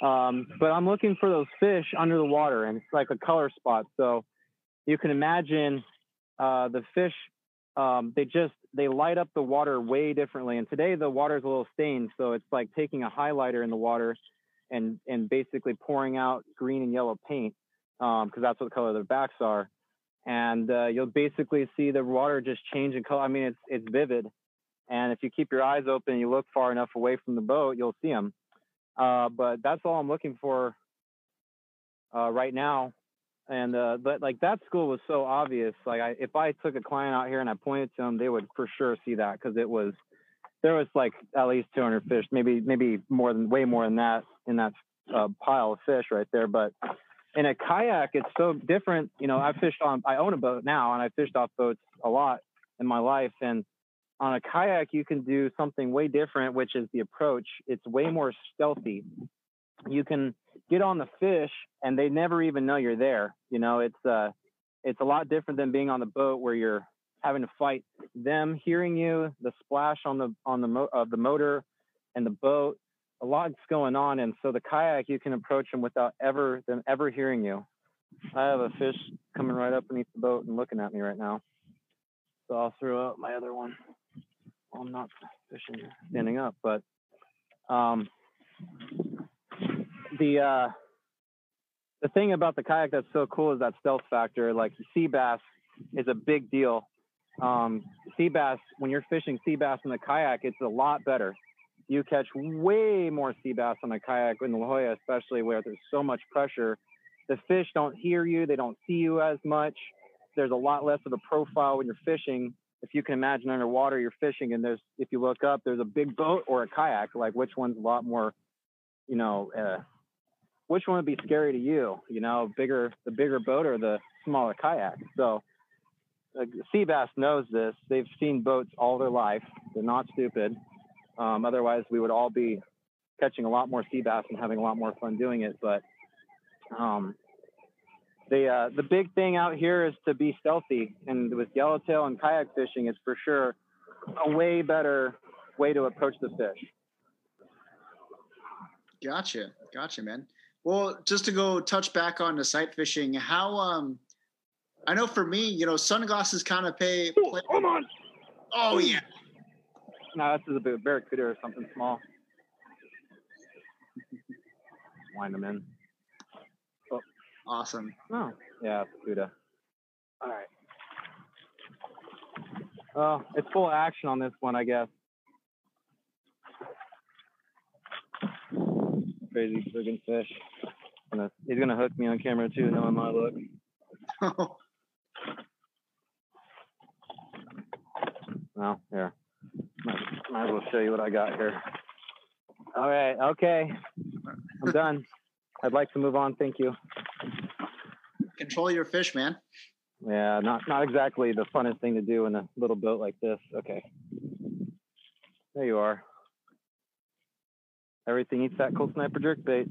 Um, but I'm looking for those fish under the water, and it's like a color spot. So you can imagine uh, the fish. Um, they just they light up the water way differently. And today the water is a little stained, so it's like taking a highlighter in the water and and basically pouring out green and yellow paint because um, that's what the color of their backs are. And uh, you'll basically see the water just change in color. I mean, it's it's vivid. And if you keep your eyes open and you look far enough away from the boat, you'll see them. Uh, but that's all I'm looking for uh, right now. And uh, but like that school was so obvious. Like I, if I took a client out here and I pointed to them, they would for sure see that because it was there was like at least 200 fish, maybe maybe more than way more than that in that uh, pile of fish right there. But in a kayak, it's so different. You know, I fished on. I own a boat now, and I fished off boats a lot in my life, and on a kayak, you can do something way different, which is the approach. It's way more stealthy. You can get on the fish and they never even know you're there. You know, it's uh, it's a lot different than being on the boat where you're having to fight them hearing you, the splash on the on the mo- of the motor and the boat. A lot's going on, and so the kayak you can approach them without ever them ever hearing you. I have a fish coming right up beneath the boat and looking at me right now. So I'll throw out my other one. Well, I'm not fishing standing up, but um, the uh, the thing about the kayak that's so cool is that stealth factor. Like sea bass is a big deal. Um, sea bass, when you're fishing sea bass in the kayak, it's a lot better. You catch way more sea bass on a kayak in La Jolla, especially where there's so much pressure. The fish don't hear you, they don't see you as much. There's a lot less of a profile when you're fishing. If you can imagine underwater, you're fishing, and there's if you look up, there's a big boat or a kayak. Like which one's a lot more, you know, uh, which one would be scary to you? You know, bigger the bigger boat or the smaller kayak. So uh, sea bass knows this. They've seen boats all their life. They're not stupid. Um, otherwise, we would all be catching a lot more sea bass and having a lot more fun doing it. But um, the uh, the big thing out here is to be stealthy, and with yellowtail and kayak fishing, it's for sure a way better way to approach the fish. Gotcha, gotcha, man. Well, just to go touch back on the sight fishing, how um, I know for me, you know, sunglasses kind of pay. Ooh, play come on. oh yeah, No, this is a big barracuda or something small. Wind them in. Oh. awesome. No. Yeah, it's a Cuda. All right. Oh, it's full action on this one, I guess. Crazy friggin' fish. Gonna, uh, he's gonna hook me on camera too, knowing my look. Well, here. Might, might as well show you what I got here. All right. Okay. I'm done. I'd like to move on. Thank you. Control your fish, man. Yeah, not not exactly the funnest thing to do in a little boat like this. Okay. There you are. Everything eats that Colt Sniper jerk bait.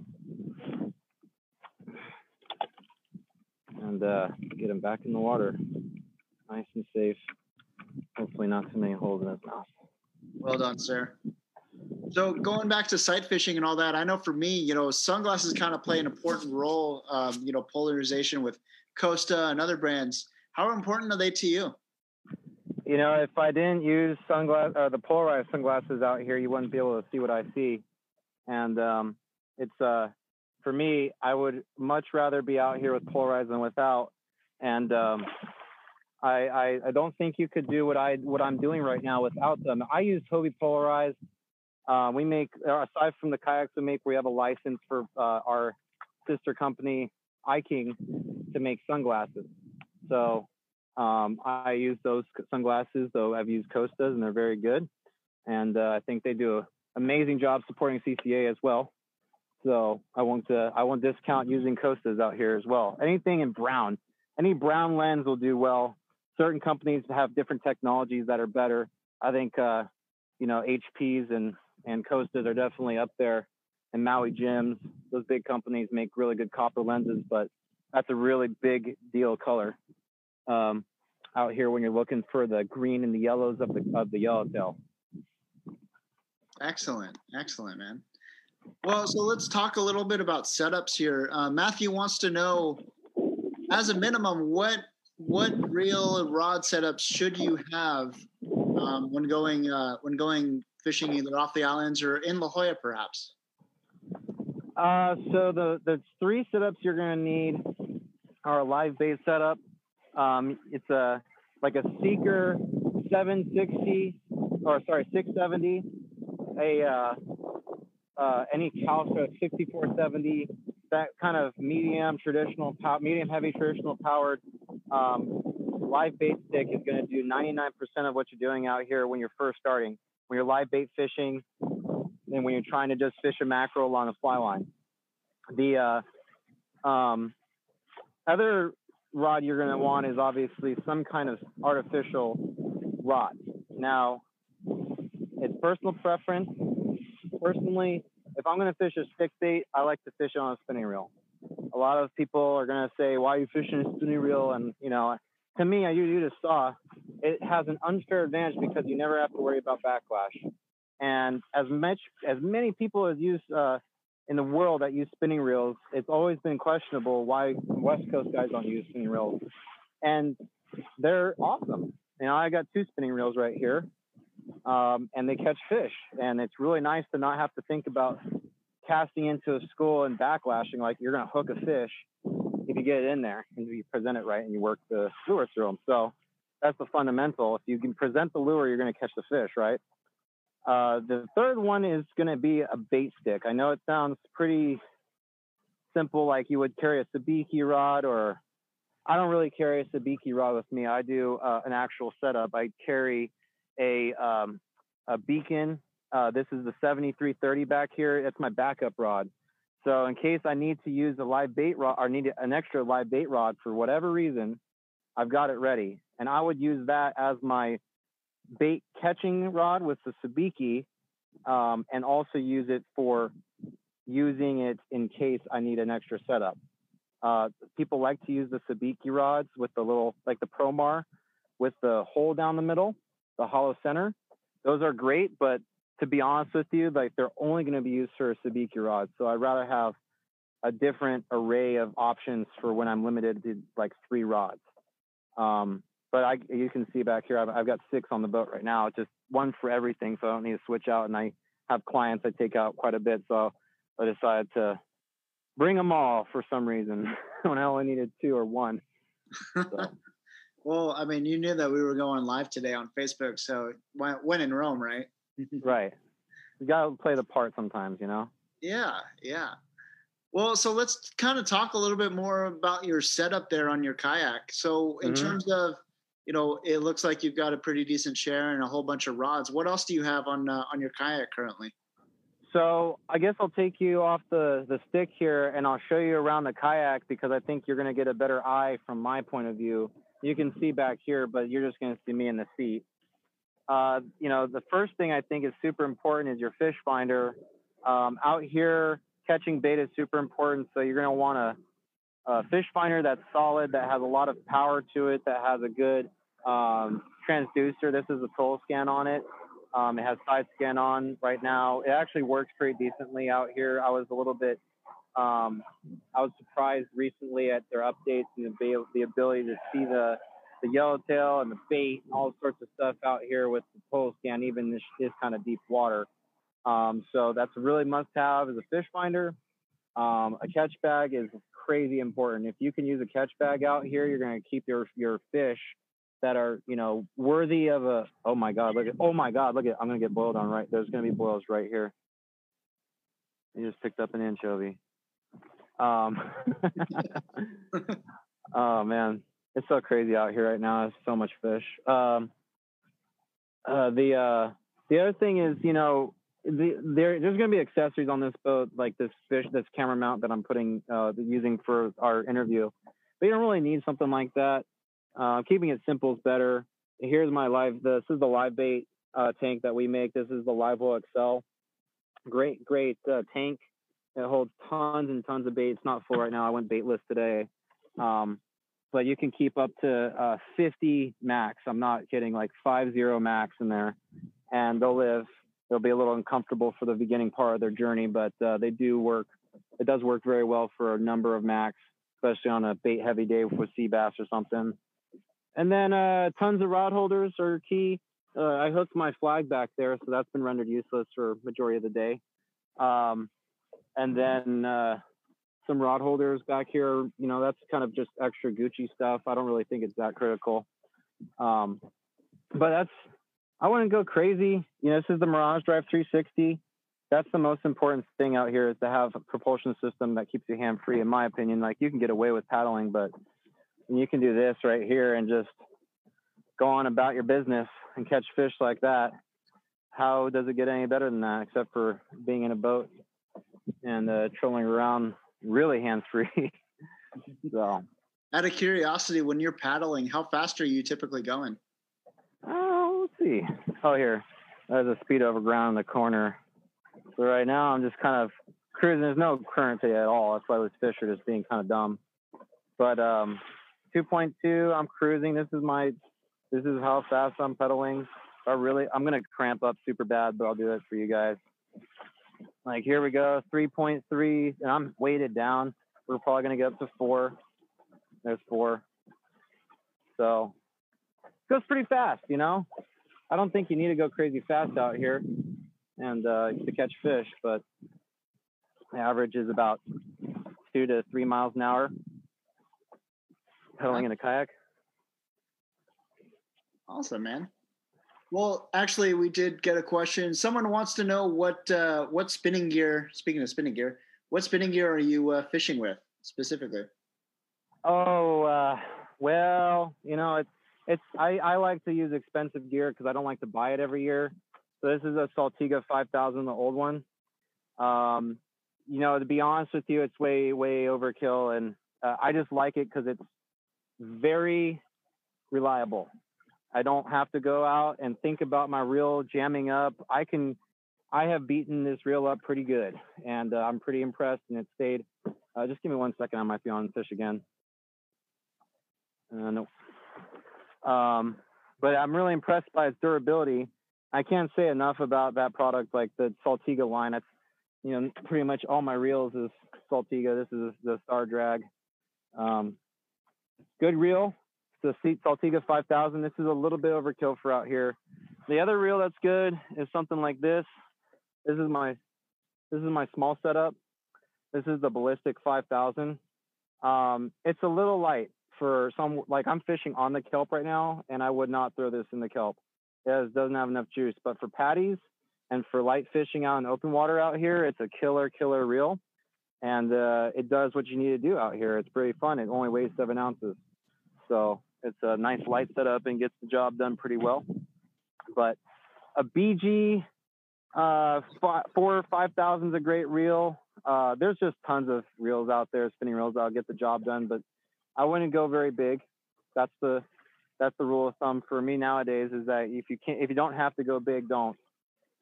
and uh, get him back in the water, nice and safe. Hopefully, not too many holes in his mouth. Well done, sir. So going back to sight fishing and all that, I know for me, you know, sunglasses kind of play an important role. Um, you know, polarization with Costa and other brands. How important are they to you? You know, if I didn't use sunglasses, uh, the polarized sunglasses out here, you wouldn't be able to see what I see. And um, it's uh, for me, I would much rather be out here with polarized than without. And um, I, I, I don't think you could do what I what I'm doing right now without them. I use Hobie polarized. Uh, we make aside from the kayaks we make, we have a license for uh, our sister company iKing to make sunglasses. So um, I use those sunglasses, though I've used Costas and they're very good. And uh, I think they do an amazing job supporting CCA as well. So I won't uh, I won't discount using Costas out here as well. Anything in brown, any brown lens will do well. Certain companies have different technologies that are better. I think uh, you know HPs and and Costas are definitely up there. And Maui Jims, those big companies make really good copper lenses, but that's a really big deal color um, out here when you're looking for the green and the yellows of the of the yellowtail. Excellent, excellent, man. Well, so let's talk a little bit about setups here. Uh, Matthew wants to know, as a minimum, what what reel rod setups should you have um, when going uh, when going fishing either off the islands or in La Jolla, perhaps? Uh, so the the three setups you're going to need are a live bait setup. Um, it's a like a Seeker 760 or sorry 670, a uh, uh, any Calca 6470, that kind of medium traditional, pow- medium heavy traditional powered um, live bait stick is going to do 99% of what you're doing out here when you're first starting. When you're live bait fishing, and when you're trying to just fish a mackerel along a fly line. The uh, um, other rod you're going to want is obviously some kind of artificial rod. Now, personal preference. Personally, if I'm going to fish a stick bait, I like to fish on a spinning reel. A lot of people are going to say, "Why are you fishing a spinning reel?" And you know, to me, I you just saw it has an unfair advantage because you never have to worry about backlash. And as much as many people as use uh, in the world that use spinning reels, it's always been questionable why West Coast guys don't use spinning reels. And they're awesome. You know, I got two spinning reels right here, um, and they catch fish. And it's really nice to not have to think about casting into a school and backlashing like you're going to hook a fish if you get it in there and you present it right and you work the lure through them. So that's the fundamental. If you can present the lure, you're going to catch the fish, right? Uh, the third one is going to be a bait stick. I know it sounds pretty simple, like you would carry a sabiki rod, or I don't really carry a sabiki rod with me. I do uh, an actual setup. I carry a um, a beacon. Uh, this is the 7330 back here. That's my backup rod. So in case I need to use a live bait rod or need an extra live bait rod for whatever reason, I've got it ready. And I would use that as my bait catching rod with the sabiki um, and also use it for using it in case I need an extra setup. Uh, people like to use the sabiki rods with the little, like the Promar with the hole down the middle, the hollow center. Those are great, but to be honest with you, like they're only going to be used for a sabiki rod. So I'd rather have a different array of options for when I'm limited to like three rods. Um, but I, you can see back here, I've, I've got six on the boat right now, just one for everything. So I don't need to switch out. And I have clients I take out quite a bit. So I decided to bring them all for some reason when I only needed two or one. So. well, I mean, you knew that we were going live today on Facebook. So when, in Rome, right? right. You got to play the part sometimes, you know? Yeah. Yeah. Well, so let's kind of talk a little bit more about your setup there on your kayak. So, in mm-hmm. terms of you know, it looks like you've got a pretty decent share and a whole bunch of rods. What else do you have on uh, on your kayak currently? So I guess I'll take you off the the stick here, and I'll show you around the kayak because I think you're going to get a better eye from my point of view. You can see back here, but you're just going to see me in the seat. Uh, you know, the first thing I think is super important is your fish finder. Um, out here, catching bait is super important, so you're going to want a fish finder that's solid, that has a lot of power to it, that has a good um, transducer. This is a TotalScan on it. Um, it has side scan on right now. It actually works pretty decently out here. I was a little bit, um, I was surprised recently at their updates and the, the ability to see the the yellowtail and the bait and all sorts of stuff out here with the TotalScan, even this, this kind of deep water. Um, so that's a really must have as a fish finder. Um, a catch bag is crazy important. If you can use a catch bag out here, you're going to keep your, your fish that are, you know, worthy of a, oh my God, look at, oh my God, look at, I'm going to get boiled on right. There's going to be boils right here. You just picked up an anchovy. Um, oh man, it's so crazy out here right now. There's so much fish. Um, uh, the uh, the other thing is, you know, the, there there's going to be accessories on this boat, like this fish, this camera mount that I'm putting uh, using for our interview. But you don't really need something like that. Uh, keeping it simple is better. Here's my live. This is the live bait uh, tank that we make. This is the Live Livewell XL. Great, great uh, tank. It holds tons and tons of bait. It's not full right now. I went baitless today. Um, but you can keep up to uh, 50 max. I'm not kidding, like five zero max in there, and they'll live. They'll be a little uncomfortable for the beginning part of their journey, but uh, they do work. It does work very well for a number of max, especially on a bait heavy day with sea bass or something. And then uh, tons of rod holders are key. Uh, I hooked my flag back there, so that's been rendered useless for majority of the day. Um, and then uh, some rod holders back here. You know, that's kind of just extra Gucci stuff. I don't really think it's that critical. Um, but that's, I wouldn't go crazy. You know, this is the Mirage Drive 360. That's the most important thing out here is to have a propulsion system that keeps you hand free. In my opinion, like you can get away with paddling, but you can do this right here and just go on about your business and catch fish like that. How does it get any better than that, except for being in a boat and uh, trolling around really hands free. so, out of curiosity, when you're paddling, how fast are you typically going? Oh, let's see. Oh, here, there's a speed over ground in the corner. So right now, I'm just kind of cruising. There's no current at all. That's why those fish are just being kind of dumb. But um, 2.2, I'm cruising. This is my, this is how fast I'm pedaling. I really, I'm gonna cramp up super bad, but I'll do it for you guys. Like here we go, 3.3, and I'm weighted down. We're probably gonna get up to four. There's four. So goes pretty fast, you know. I don't think you need to go crazy fast out here and uh, to catch fish, but the average is about two to three miles an hour pedaling in a kayak. Awesome, man. Well, actually, we did get a question. Someone wants to know what uh, what spinning gear. Speaking of spinning gear, what spinning gear are you uh, fishing with specifically? Oh, uh, well, you know, it's it's I, I like to use expensive gear because I don't like to buy it every year. So this is a Saltiga 5000, the old one. Um, you know, to be honest with you, it's way way overkill, and uh, I just like it because it's very reliable. I don't have to go out and think about my reel jamming up. I can, I have beaten this reel up pretty good, and uh, I'm pretty impressed. And it stayed. Uh, just give me one second. I might be on fish again. Uh, no. Um, but I'm really impressed by its durability. I can't say enough about that product, like the Saltiga line. That's, you know, pretty much all my reels is Saltiga. This is the Star Drag. Um, good reel the Seat Saltiga 5000. This is a little bit overkill for out here. The other reel that's good is something like this. This is my this is my small setup. This is the Ballistic 5000. Um, it's a little light for some like I'm fishing on the kelp right now, and I would not throw this in the kelp. It doesn't have enough juice. But for patties and for light fishing out in open water out here, it's a killer killer reel, and uh, it does what you need to do out here. It's pretty fun. It only weighs seven ounces, so it's a nice light setup and gets the job done pretty well. But a BG uh, four or five thousand is a great reel. Uh, there's just tons of reels out there, spinning reels that'll get the job done. But I wouldn't go very big. That's the that's the rule of thumb for me nowadays. Is that if you can't, if you don't have to go big, don't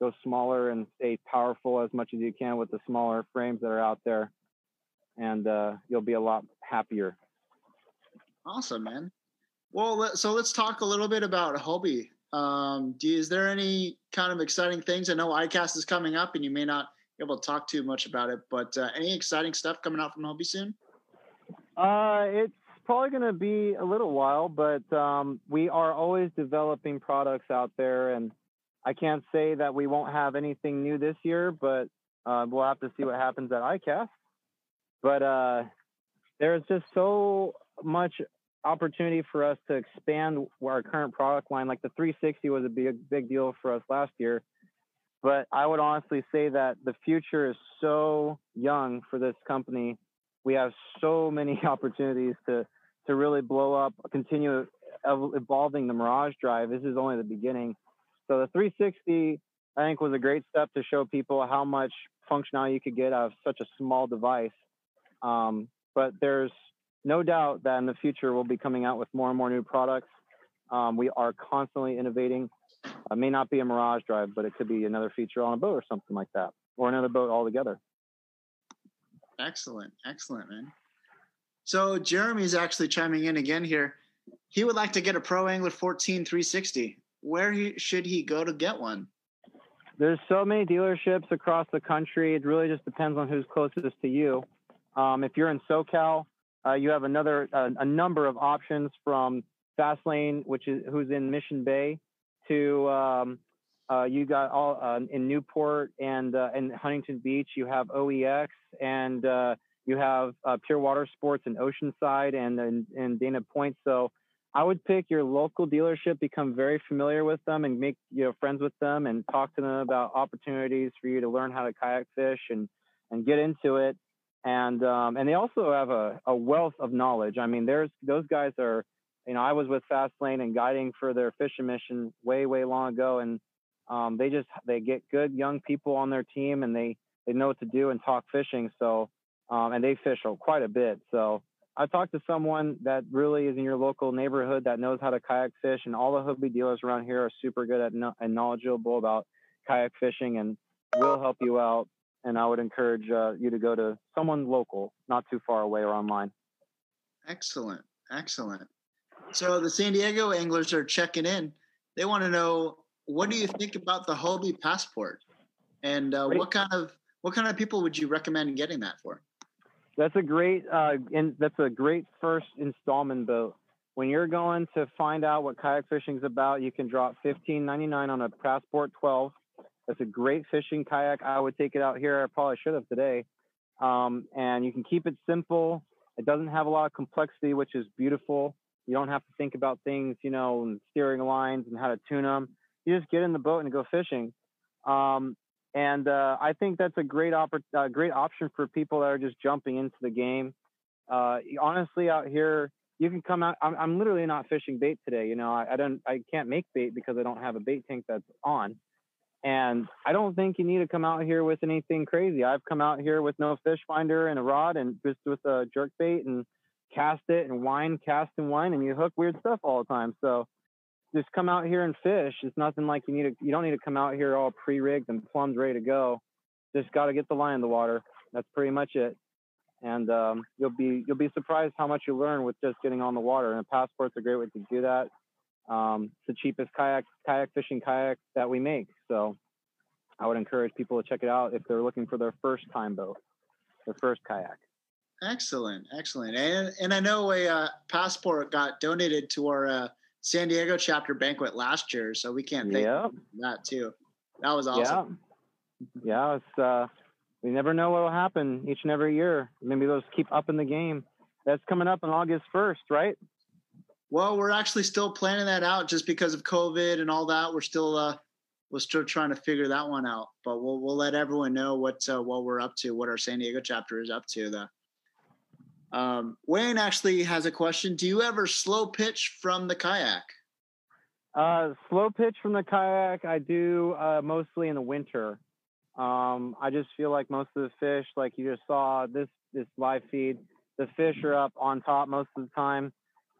go smaller and stay powerful as much as you can with the smaller frames that are out there, and uh, you'll be a lot happier. Awesome, man. Well, so let's talk a little bit about Hobie. Um, is there any kind of exciting things? I know ICAST is coming up, and you may not be able to talk too much about it, but uh, any exciting stuff coming out from Hobie soon? Uh, it's probably going to be a little while, but um, we are always developing products out there, and I can't say that we won't have anything new this year, but uh, we'll have to see what happens at ICAST. But uh, there's just so much opportunity for us to expand our current product line. Like the 360 was a big big deal for us last year, but I would honestly say that the future is so young for this company. We have so many opportunities to to really blow up, continue evolving the Mirage Drive. This is only the beginning. So the 360, I think, was a great step to show people how much functionality you could get out of such a small device. Um, but there's no doubt that in the future we'll be coming out with more and more new products. Um, we are constantly innovating. It may not be a Mirage Drive, but it could be another feature on a boat or something like that, or another boat altogether. Excellent, excellent, man. So Jeremy's actually chiming in again here. He would like to get a Pro Angler 14 360. Where he, should he go to get one? There's so many dealerships across the country. It really just depends on who's closest to you. Um, if you're in SoCal, uh, you have another uh, a number of options from Fastlane, which is who's in Mission Bay, to um, uh, you got all uh, in Newport and uh, and Huntington Beach. You have OEX and uh, you have Pure Water Sports in Oceanside and, and and Dana Point. So I would pick your local dealership, become very familiar with them, and make you know friends with them, and talk to them about opportunities for you to learn how to kayak fish and and get into it and um, and they also have a, a wealth of knowledge. I mean, there's those guys are, you know, I was with Fastlane and guiding for their fishing mission way way long ago, and um, they just they get good young people on their team, and they they know what to do and talk fishing. So um, and they fish quite a bit. So I talked to someone that really is in your local neighborhood that knows how to kayak fish, and all the Hobie dealers around here are super good at no, and knowledgeable about kayak fishing and will help you out and I would encourage uh, you to go to someone local, not too far away or online. Excellent, excellent. So the San Diego anglers are checking in. They want to know what do you think about the Hobie passport, and uh, what kind of what kind of people would you recommend getting that for? That's a great uh, and that's a great first installment boat. When you're going to find out what kayak fishing is about, you can drop fifteen ninety nine on a Passport 12 it's a great fishing kayak. I would take it out here. I probably should have today. Um, and you can keep it simple. It doesn't have a lot of complexity, which is beautiful. You don't have to think about things, you know, and steering lines and how to tune them. You just get in the boat and go fishing. Um, and uh, I think that's a great oppor- uh, great option for people that are just jumping into the game. Uh, honestly, out here, you can come out. I'm, I'm literally not fishing bait today. You know, I, I, don't, I can't make bait because I don't have a bait tank that's on. And I don't think you need to come out here with anything crazy. I've come out here with no fish finder and a rod and just with a jerk bait and cast it and whine, cast and whine, and you hook weird stuff all the time. So just come out here and fish. It's nothing like you need to. You don't need to come out here all pre-rigged and plumbed, ready to go. Just got to get the line in the water. That's pretty much it. And um, you'll be you'll be surprised how much you learn with just getting on the water. And a passport's a great way to do that. Um, it's the cheapest kayak kayak fishing kayak that we make. So I would encourage people to check it out if they're looking for their first time boat, their first kayak. Excellent, excellent. And and I know a uh, passport got donated to our uh, San Diego chapter banquet last year, so we can't thank yep. that too. That was awesome. Yeah, yeah it's uh, we never know what will happen each and every year. Maybe those keep up in the game. That's coming up on August first, right? Well, we're actually still planning that out just because of COVID and all that. We're still uh, we're still trying to figure that one out. But we'll we'll let everyone know what uh, what we're up to, what our San Diego chapter is up to. The um, Wayne actually has a question. Do you ever slow pitch from the kayak? Uh, slow pitch from the kayak, I do uh, mostly in the winter. Um, I just feel like most of the fish, like you just saw this this live feed, the fish are up on top most of the time.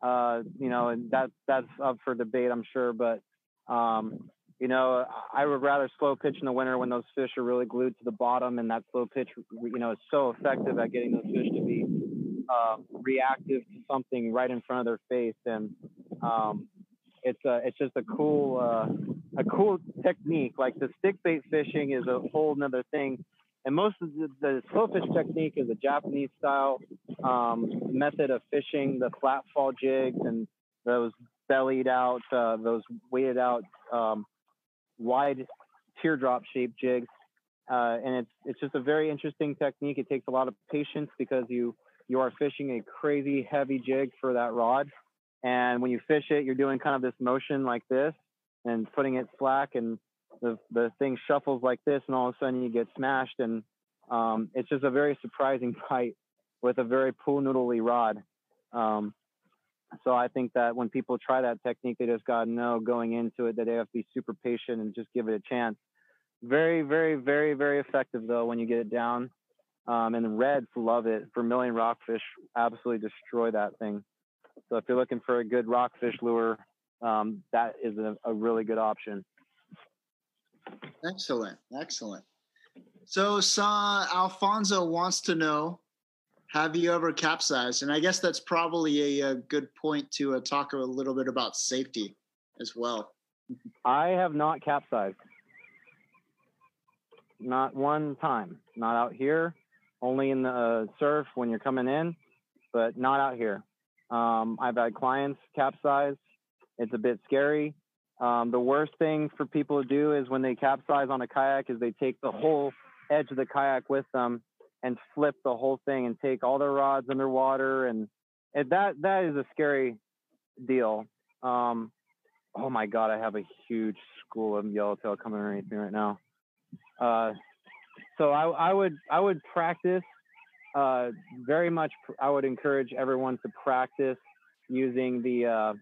Uh, you know, and that that's up for debate, I'm sure. But um, you know, I would rather slow pitch in the winter when those fish are really glued to the bottom, and that slow pitch, you know, is so effective at getting those fish to be uh, reactive to something right in front of their face, and um, it's a, it's just a cool uh, a cool technique. Like the stick bait fishing is a whole nother thing, and most of the, the slow fish technique is a Japanese style um, method of fishing the flat fall jigs and those bellied out, uh, those weighted out um, wide teardrop shaped jigs. Uh, and it's it's just a very interesting technique. It takes a lot of patience because you you are fishing a crazy heavy jig for that rod, and when you fish it, you're doing kind of this motion like this and putting it slack, and the the thing shuffles like this, and all of a sudden you get smashed, and um, it's just a very surprising bite with a very pool noodly rod. Um, so I think that when people try that technique, they just got to know going into it that they have to be super patient and just give it a chance. Very, very, very, very effective though when you get it down. Um, and the reds love it. Vermilion rockfish absolutely destroy that thing. So if you're looking for a good rockfish lure, um, that is a, a really good option. Excellent, excellent. So, uh, Alfonso wants to know have you ever capsized? And I guess that's probably a, a good point to uh, talk a little bit about safety as well. I have not capsized. Not one time. Not out here. Only in the uh, surf when you're coming in, but not out here. Um, I've had clients capsize. It's a bit scary. Um, the worst thing for people to do is when they capsize on a kayak is they take the whole edge of the kayak with them and flip the whole thing and take all their rods underwater and it, that that is a scary deal. Um, oh my god, I have a huge school of yellowtail coming underneath me right now. Uh, so I, I would I would practice uh, very much. I would encourage everyone to practice using the uh,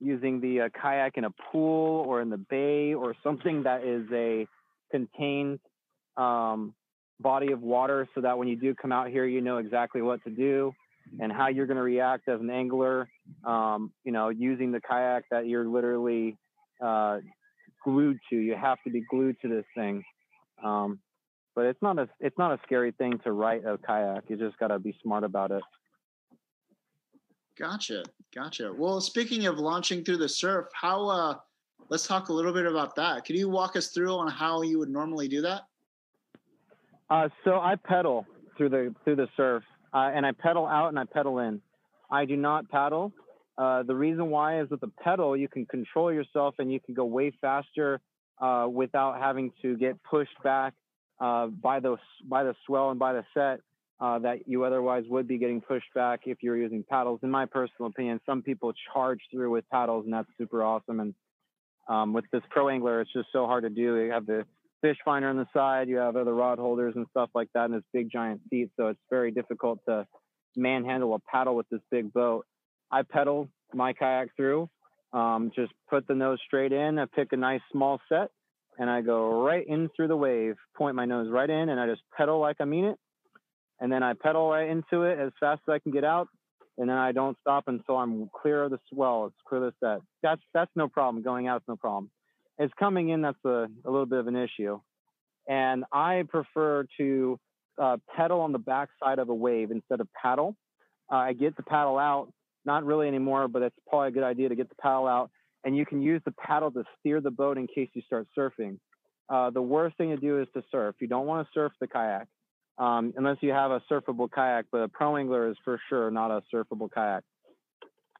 using the uh, kayak in a pool or in the bay or something that is a contained um, body of water so that when you do come out here, you know exactly what to do and how you're going to react as an angler. Um, you know, using the kayak that you're literally uh, glued to. You have to be glued to this thing. Um, but it's not a it's not a scary thing to ride a kayak. You just got to be smart about it. Gotcha, gotcha. Well, speaking of launching through the surf, how? Uh, let's talk a little bit about that. Could you walk us through on how you would normally do that? Uh, so I pedal through the through the surf, uh, and I pedal out and I pedal in. I do not paddle. Uh, the reason why is with the pedal, you can control yourself and you can go way faster uh, without having to get pushed back uh, by the by the swell and by the set uh, that you otherwise would be getting pushed back if you're using paddles. In my personal opinion, some people charge through with paddles, and that's super awesome. And um, with this pro angler, it's just so hard to do. You have the fish finder on the side. You have other rod holders and stuff like that in this big giant seat. So it's very difficult to manhandle a paddle with this big boat. I pedal my kayak through, um, just put the nose straight in. I pick a nice small set and I go right in through the wave, point my nose right in, and I just pedal like I mean it. And then I pedal into it as fast as I can get out. And then I don't stop until I'm clear of the swell. It's clear of the set. That's that's no problem. Going out is no problem it's coming in that's a, a little bit of an issue. And I prefer to uh, pedal on the backside of a wave instead of paddle. Uh, I get the paddle out, not really anymore, but it's probably a good idea to get the paddle out. And you can use the paddle to steer the boat in case you start surfing. Uh, the worst thing to do is to surf. You don't want to surf the kayak um, unless you have a surfable kayak, but a pro angler is for sure not a surfable kayak.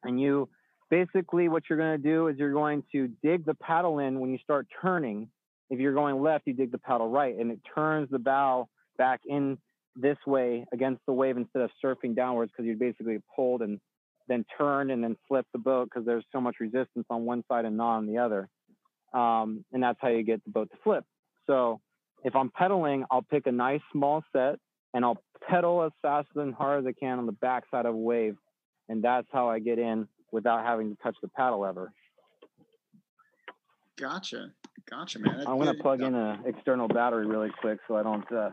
And you basically what you're going to do is you're going to dig the paddle in when you start turning. If you're going left, you dig the paddle right, and it turns the bow back in this way against the wave instead of surfing downwards because you basically pulled and then turned and then flipped the boat because there's so much resistance on one side and not on the other. Um, and that's how you get the boat to flip. So if I'm pedaling, I'll pick a nice small set and I'll pedal as fast and hard as I can on the backside of a wave. And that's how I get in without having to touch the paddle ever. Gotcha, gotcha, man. I'm gonna plug in an external battery really quick so I don't uh,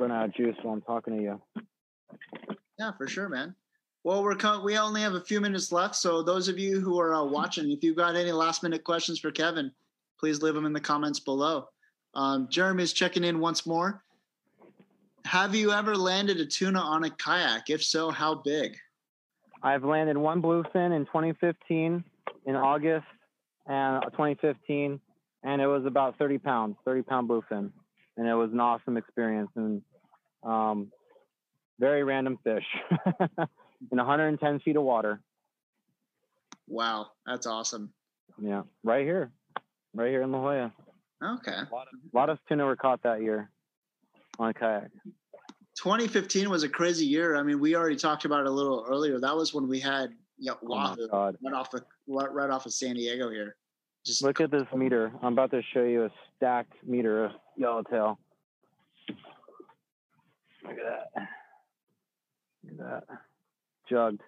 run out of juice while I'm talking to you. Yeah, for sure, man. Well, we're co- we only have a few minutes left, so those of you who are uh, watching, if you've got any last minute questions for Kevin, please leave them in the comments below. Um, is checking in once more. Have you ever landed a tuna on a kayak? If so, how big? I've landed one bluefin in 2015 in August and 2015, and it was about 30 pounds, 30 pound bluefin, and it was an awesome experience and um, very random fish in 110 feet of water. Wow, that's awesome. Yeah, right here, right here in La Jolla. Okay. A lot of, a lot of tuna were caught that year on a kayak. 2015 was a crazy year. I mean, we already talked about it a little earlier. That was when we had yeah, Wahoo Oh my God. right off of right off of San Diego here. Just Look at this meter. I'm about to show you a stacked meter of yellowtail. Look at that. Look at that. Jugged.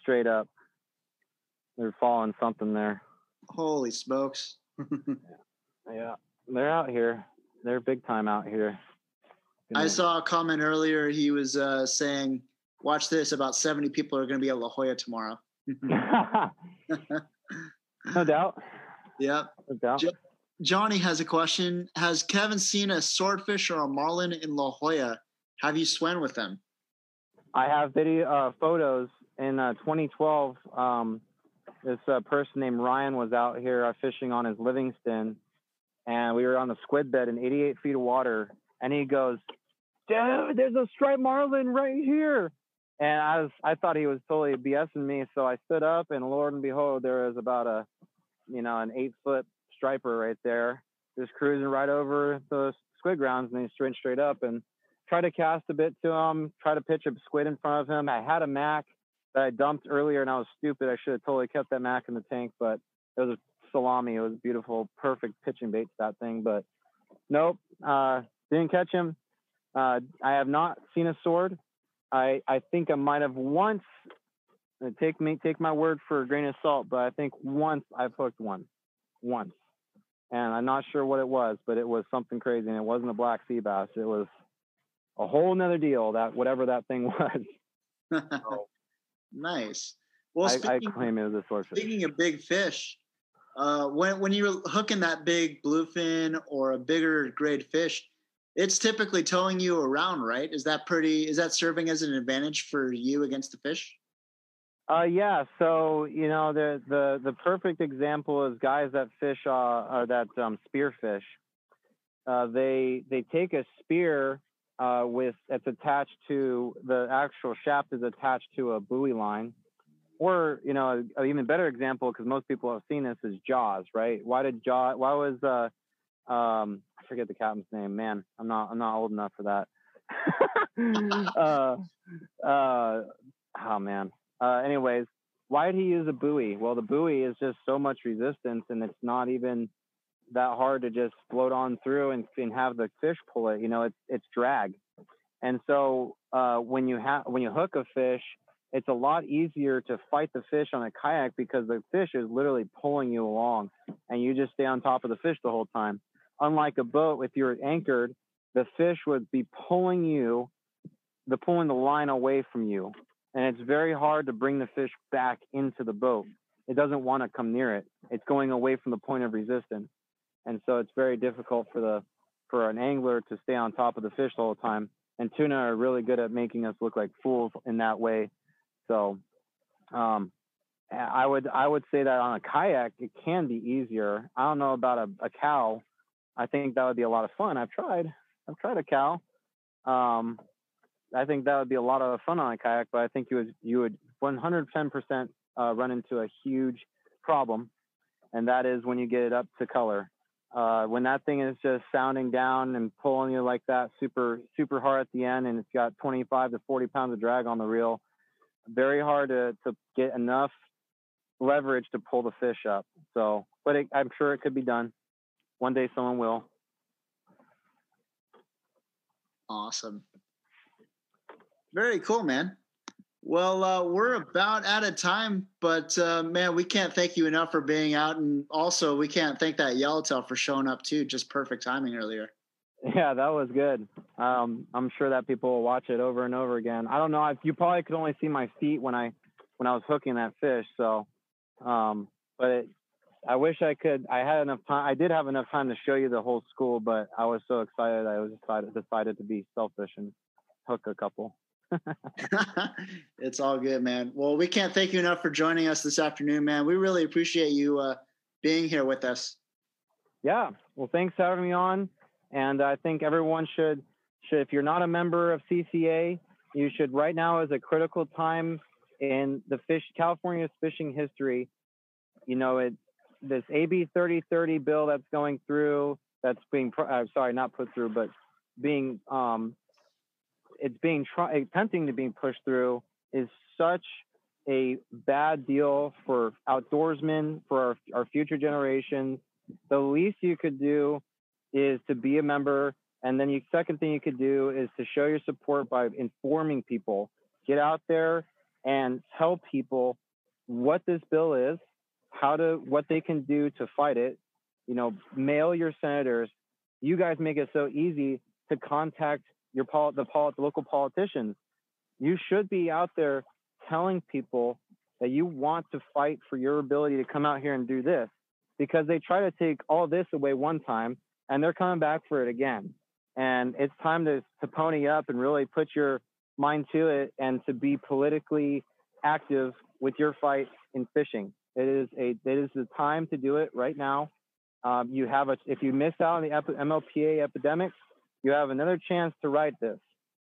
Straight up. They're falling something there. holy smokes. Yeah. Yeah, they're out here. They're big time out here. I saw a comment earlier. He was uh, saying, "Watch this. About 70 people are going to be at La Jolla tomorrow." no doubt. Yeah. No doubt. Ju- Johnny has a question. Has Kevin seen a swordfish or a marlin in La Jolla? Have you swam with them? I have video uh, photos in uh, 2012. Um, this uh, person named Ryan was out here uh, fishing on his Livingston, and we were on the squid bed in 88 feet of water. And he goes, "Dude, there's a striped marlin right here." And I was, I thought he was totally BSing me, so I stood up, and Lord and behold, there was about a, you know, an eight foot striper right there, just cruising right over the squid grounds, and he straight straight up and tried to cast a bit to him, try to pitch a squid in front of him. I had a mac that I dumped earlier and I was stupid. I should have totally kept that mac in the tank, but it was a salami. It was beautiful, perfect pitching bait to that thing. But nope, uh, didn't catch him. Uh, I have not seen a sword. I, I think I might have once, uh, take me, take my word for a grain of salt, but I think once I've hooked one, once. And I'm not sure what it was, but it was something crazy. And it wasn't a black sea bass. It was a whole nother deal that whatever that thing was. nice. Well, I, I claim it was a swordfish. speaking of big fish, uh, when when you're hooking that big bluefin or a bigger grade fish, it's typically towing you around, right? Is that pretty? Is that serving as an advantage for you against the fish? Uh, yeah. So you know the the the perfect example is guys that fish uh, or that um, spearfish. Uh, they they take a spear uh, with it's attached to the actual shaft is attached to a buoy line, or you know an even better example because most people have seen this is Jaws, right? Why did Jaws? Why was uh um I forget the captain's name? Man, I'm not I'm not old enough for that. uh, uh, oh man. Uh, anyways, why did he use a buoy? Well, the buoy is just so much resistance, and it's not even that hard to just float on through and, and have the fish pull it. You know, it's it's drag, and so uh, when you have when you hook a fish, it's a lot easier to fight the fish on a kayak because the fish is literally pulling you along, and you just stay on top of the fish the whole time. Unlike a boat, if you're anchored, the fish would be pulling you, the pulling the line away from you, and it's very hard to bring the fish back into the boat. It doesn't want to come near it. It's going away from the point of resistance, and so it's very difficult for the for an angler to stay on top of the fish the whole time. And tuna are really good at making us look like fools in that way. So, um, I would I would say that on a kayak it can be easier. I don't know about a, a cow. I think that would be a lot of fun. I've tried. I've tried a cow. Um, I think that would be a lot of fun on a kayak, but I think you would you would 110% uh, run into a huge problem, and that is when you get it up to color. Uh, when that thing is just sounding down and pulling you like that super super hard at the end, and it's got 25 to 40 pounds of drag on the reel, very hard to to get enough leverage to pull the fish up. So, but it, I'm sure it could be done. One day someone will. Awesome. Very cool, man. Well, uh, we're about out of time, but uh, man, we can't thank you enough for being out, and also we can't thank that yellowtail for showing up too. Just perfect timing earlier. Yeah, that was good. Um, I'm sure that people will watch it over and over again. I don't know. if you probably could only see my feet when I when I was hooking that fish. So, um, but it, I wish I could. I had enough time. I did have enough time to show you the whole school, but I was so excited. I was decided decided to be selfish and hook a couple. it's all good, man. Well, we can't thank you enough for joining us this afternoon, man. We really appreciate you uh, being here with us. Yeah. Well, thanks for having me on. And I think everyone should should if you're not a member of CCA, you should right now is a critical time in the fish California's fishing history. You know, it this AB 3030 bill that's going through that's being uh, sorry not put through but being um, it's being try- attempting to be pushed through is such a bad deal for outdoorsmen for our, our future generations the least you could do is to be a member and then the second thing you could do is to show your support by informing people get out there and tell people what this bill is how to what they can do to fight it. You know, mail your senators. You guys make it so easy to contact your pol- the, pol- the local politicians. You should be out there telling people that you want to fight for your ability to come out here and do this because they try to take all this away one time and they're coming back for it again. And it's time to, to pony up and really put your mind to it and to be politically active with your fight in fishing. It is a it is the time to do it right now. Um, you have a if you miss out on the MLPA epidemic, you have another chance to write this.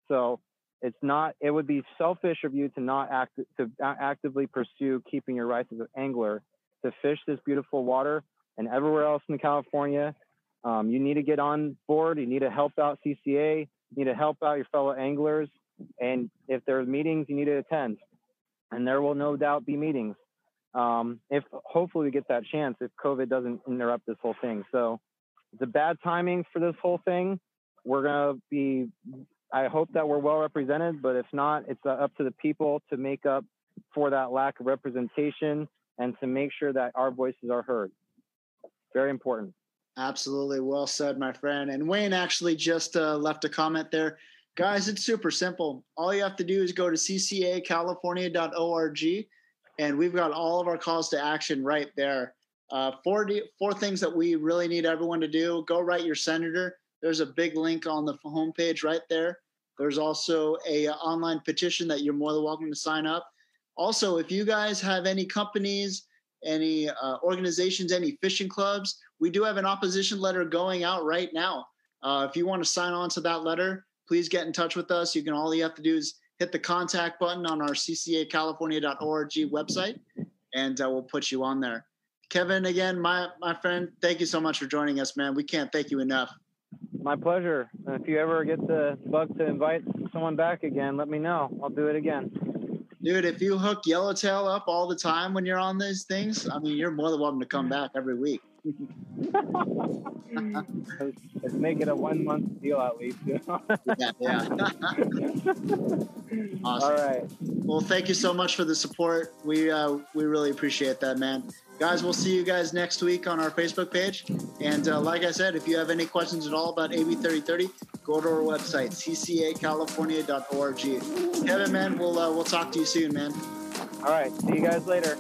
So it's not it would be selfish of you to not act to actively pursue keeping your rights as an angler to fish this beautiful water and everywhere else in California. Um, you need to get on board. You need to help out CCA. You need to help out your fellow anglers. And if there's meetings, you need to attend. And there will no doubt be meetings um, if hopefully we get that chance if COVID doesn't interrupt this whole thing. So it's a bad timing for this whole thing. We're gonna be. I hope that we're well represented, but if not, it's uh, up to the people to make up for that lack of representation and to make sure that our voices are heard. Very important. Absolutely. Well said, my friend. And Wayne actually just uh, left a comment there. Guys, it's super simple. All you have to do is go to ccacalifornia.org and we've got all of our calls to action right there. Uh, four, four things that we really need everyone to do. Go write your senator. There's a big link on the homepage right there. There's also a uh, online petition that you're more than welcome to sign up. Also, if you guys have any companies, any uh, organizations, any fishing clubs, we do have an opposition letter going out right now. Uh, if you want to sign on to that letter, please get in touch with us. You can all you have to do is hit the contact button on our ccacalifornia.org website, and uh, we'll put you on there. Kevin, again, my my friend, thank you so much for joining us, man. We can't thank you enough. My pleasure. If you ever get the bug to invite someone back again, let me know. I'll do it again. Dude, if you hook Yellowtail up all the time when you're on these things, I mean, you're more than welcome to come back every week. Let's make it a one month deal at least. yeah, yeah. awesome. All right. Well, thank you so much for the support. We uh, we really appreciate that, man. Guys, we'll see you guys next week on our Facebook page. And uh, like I said, if you have any questions at all about AB 3030, go to our website, ccacalifornia.org. Kevin, man, we'll uh, we'll talk to you soon, man. All right. See you guys later.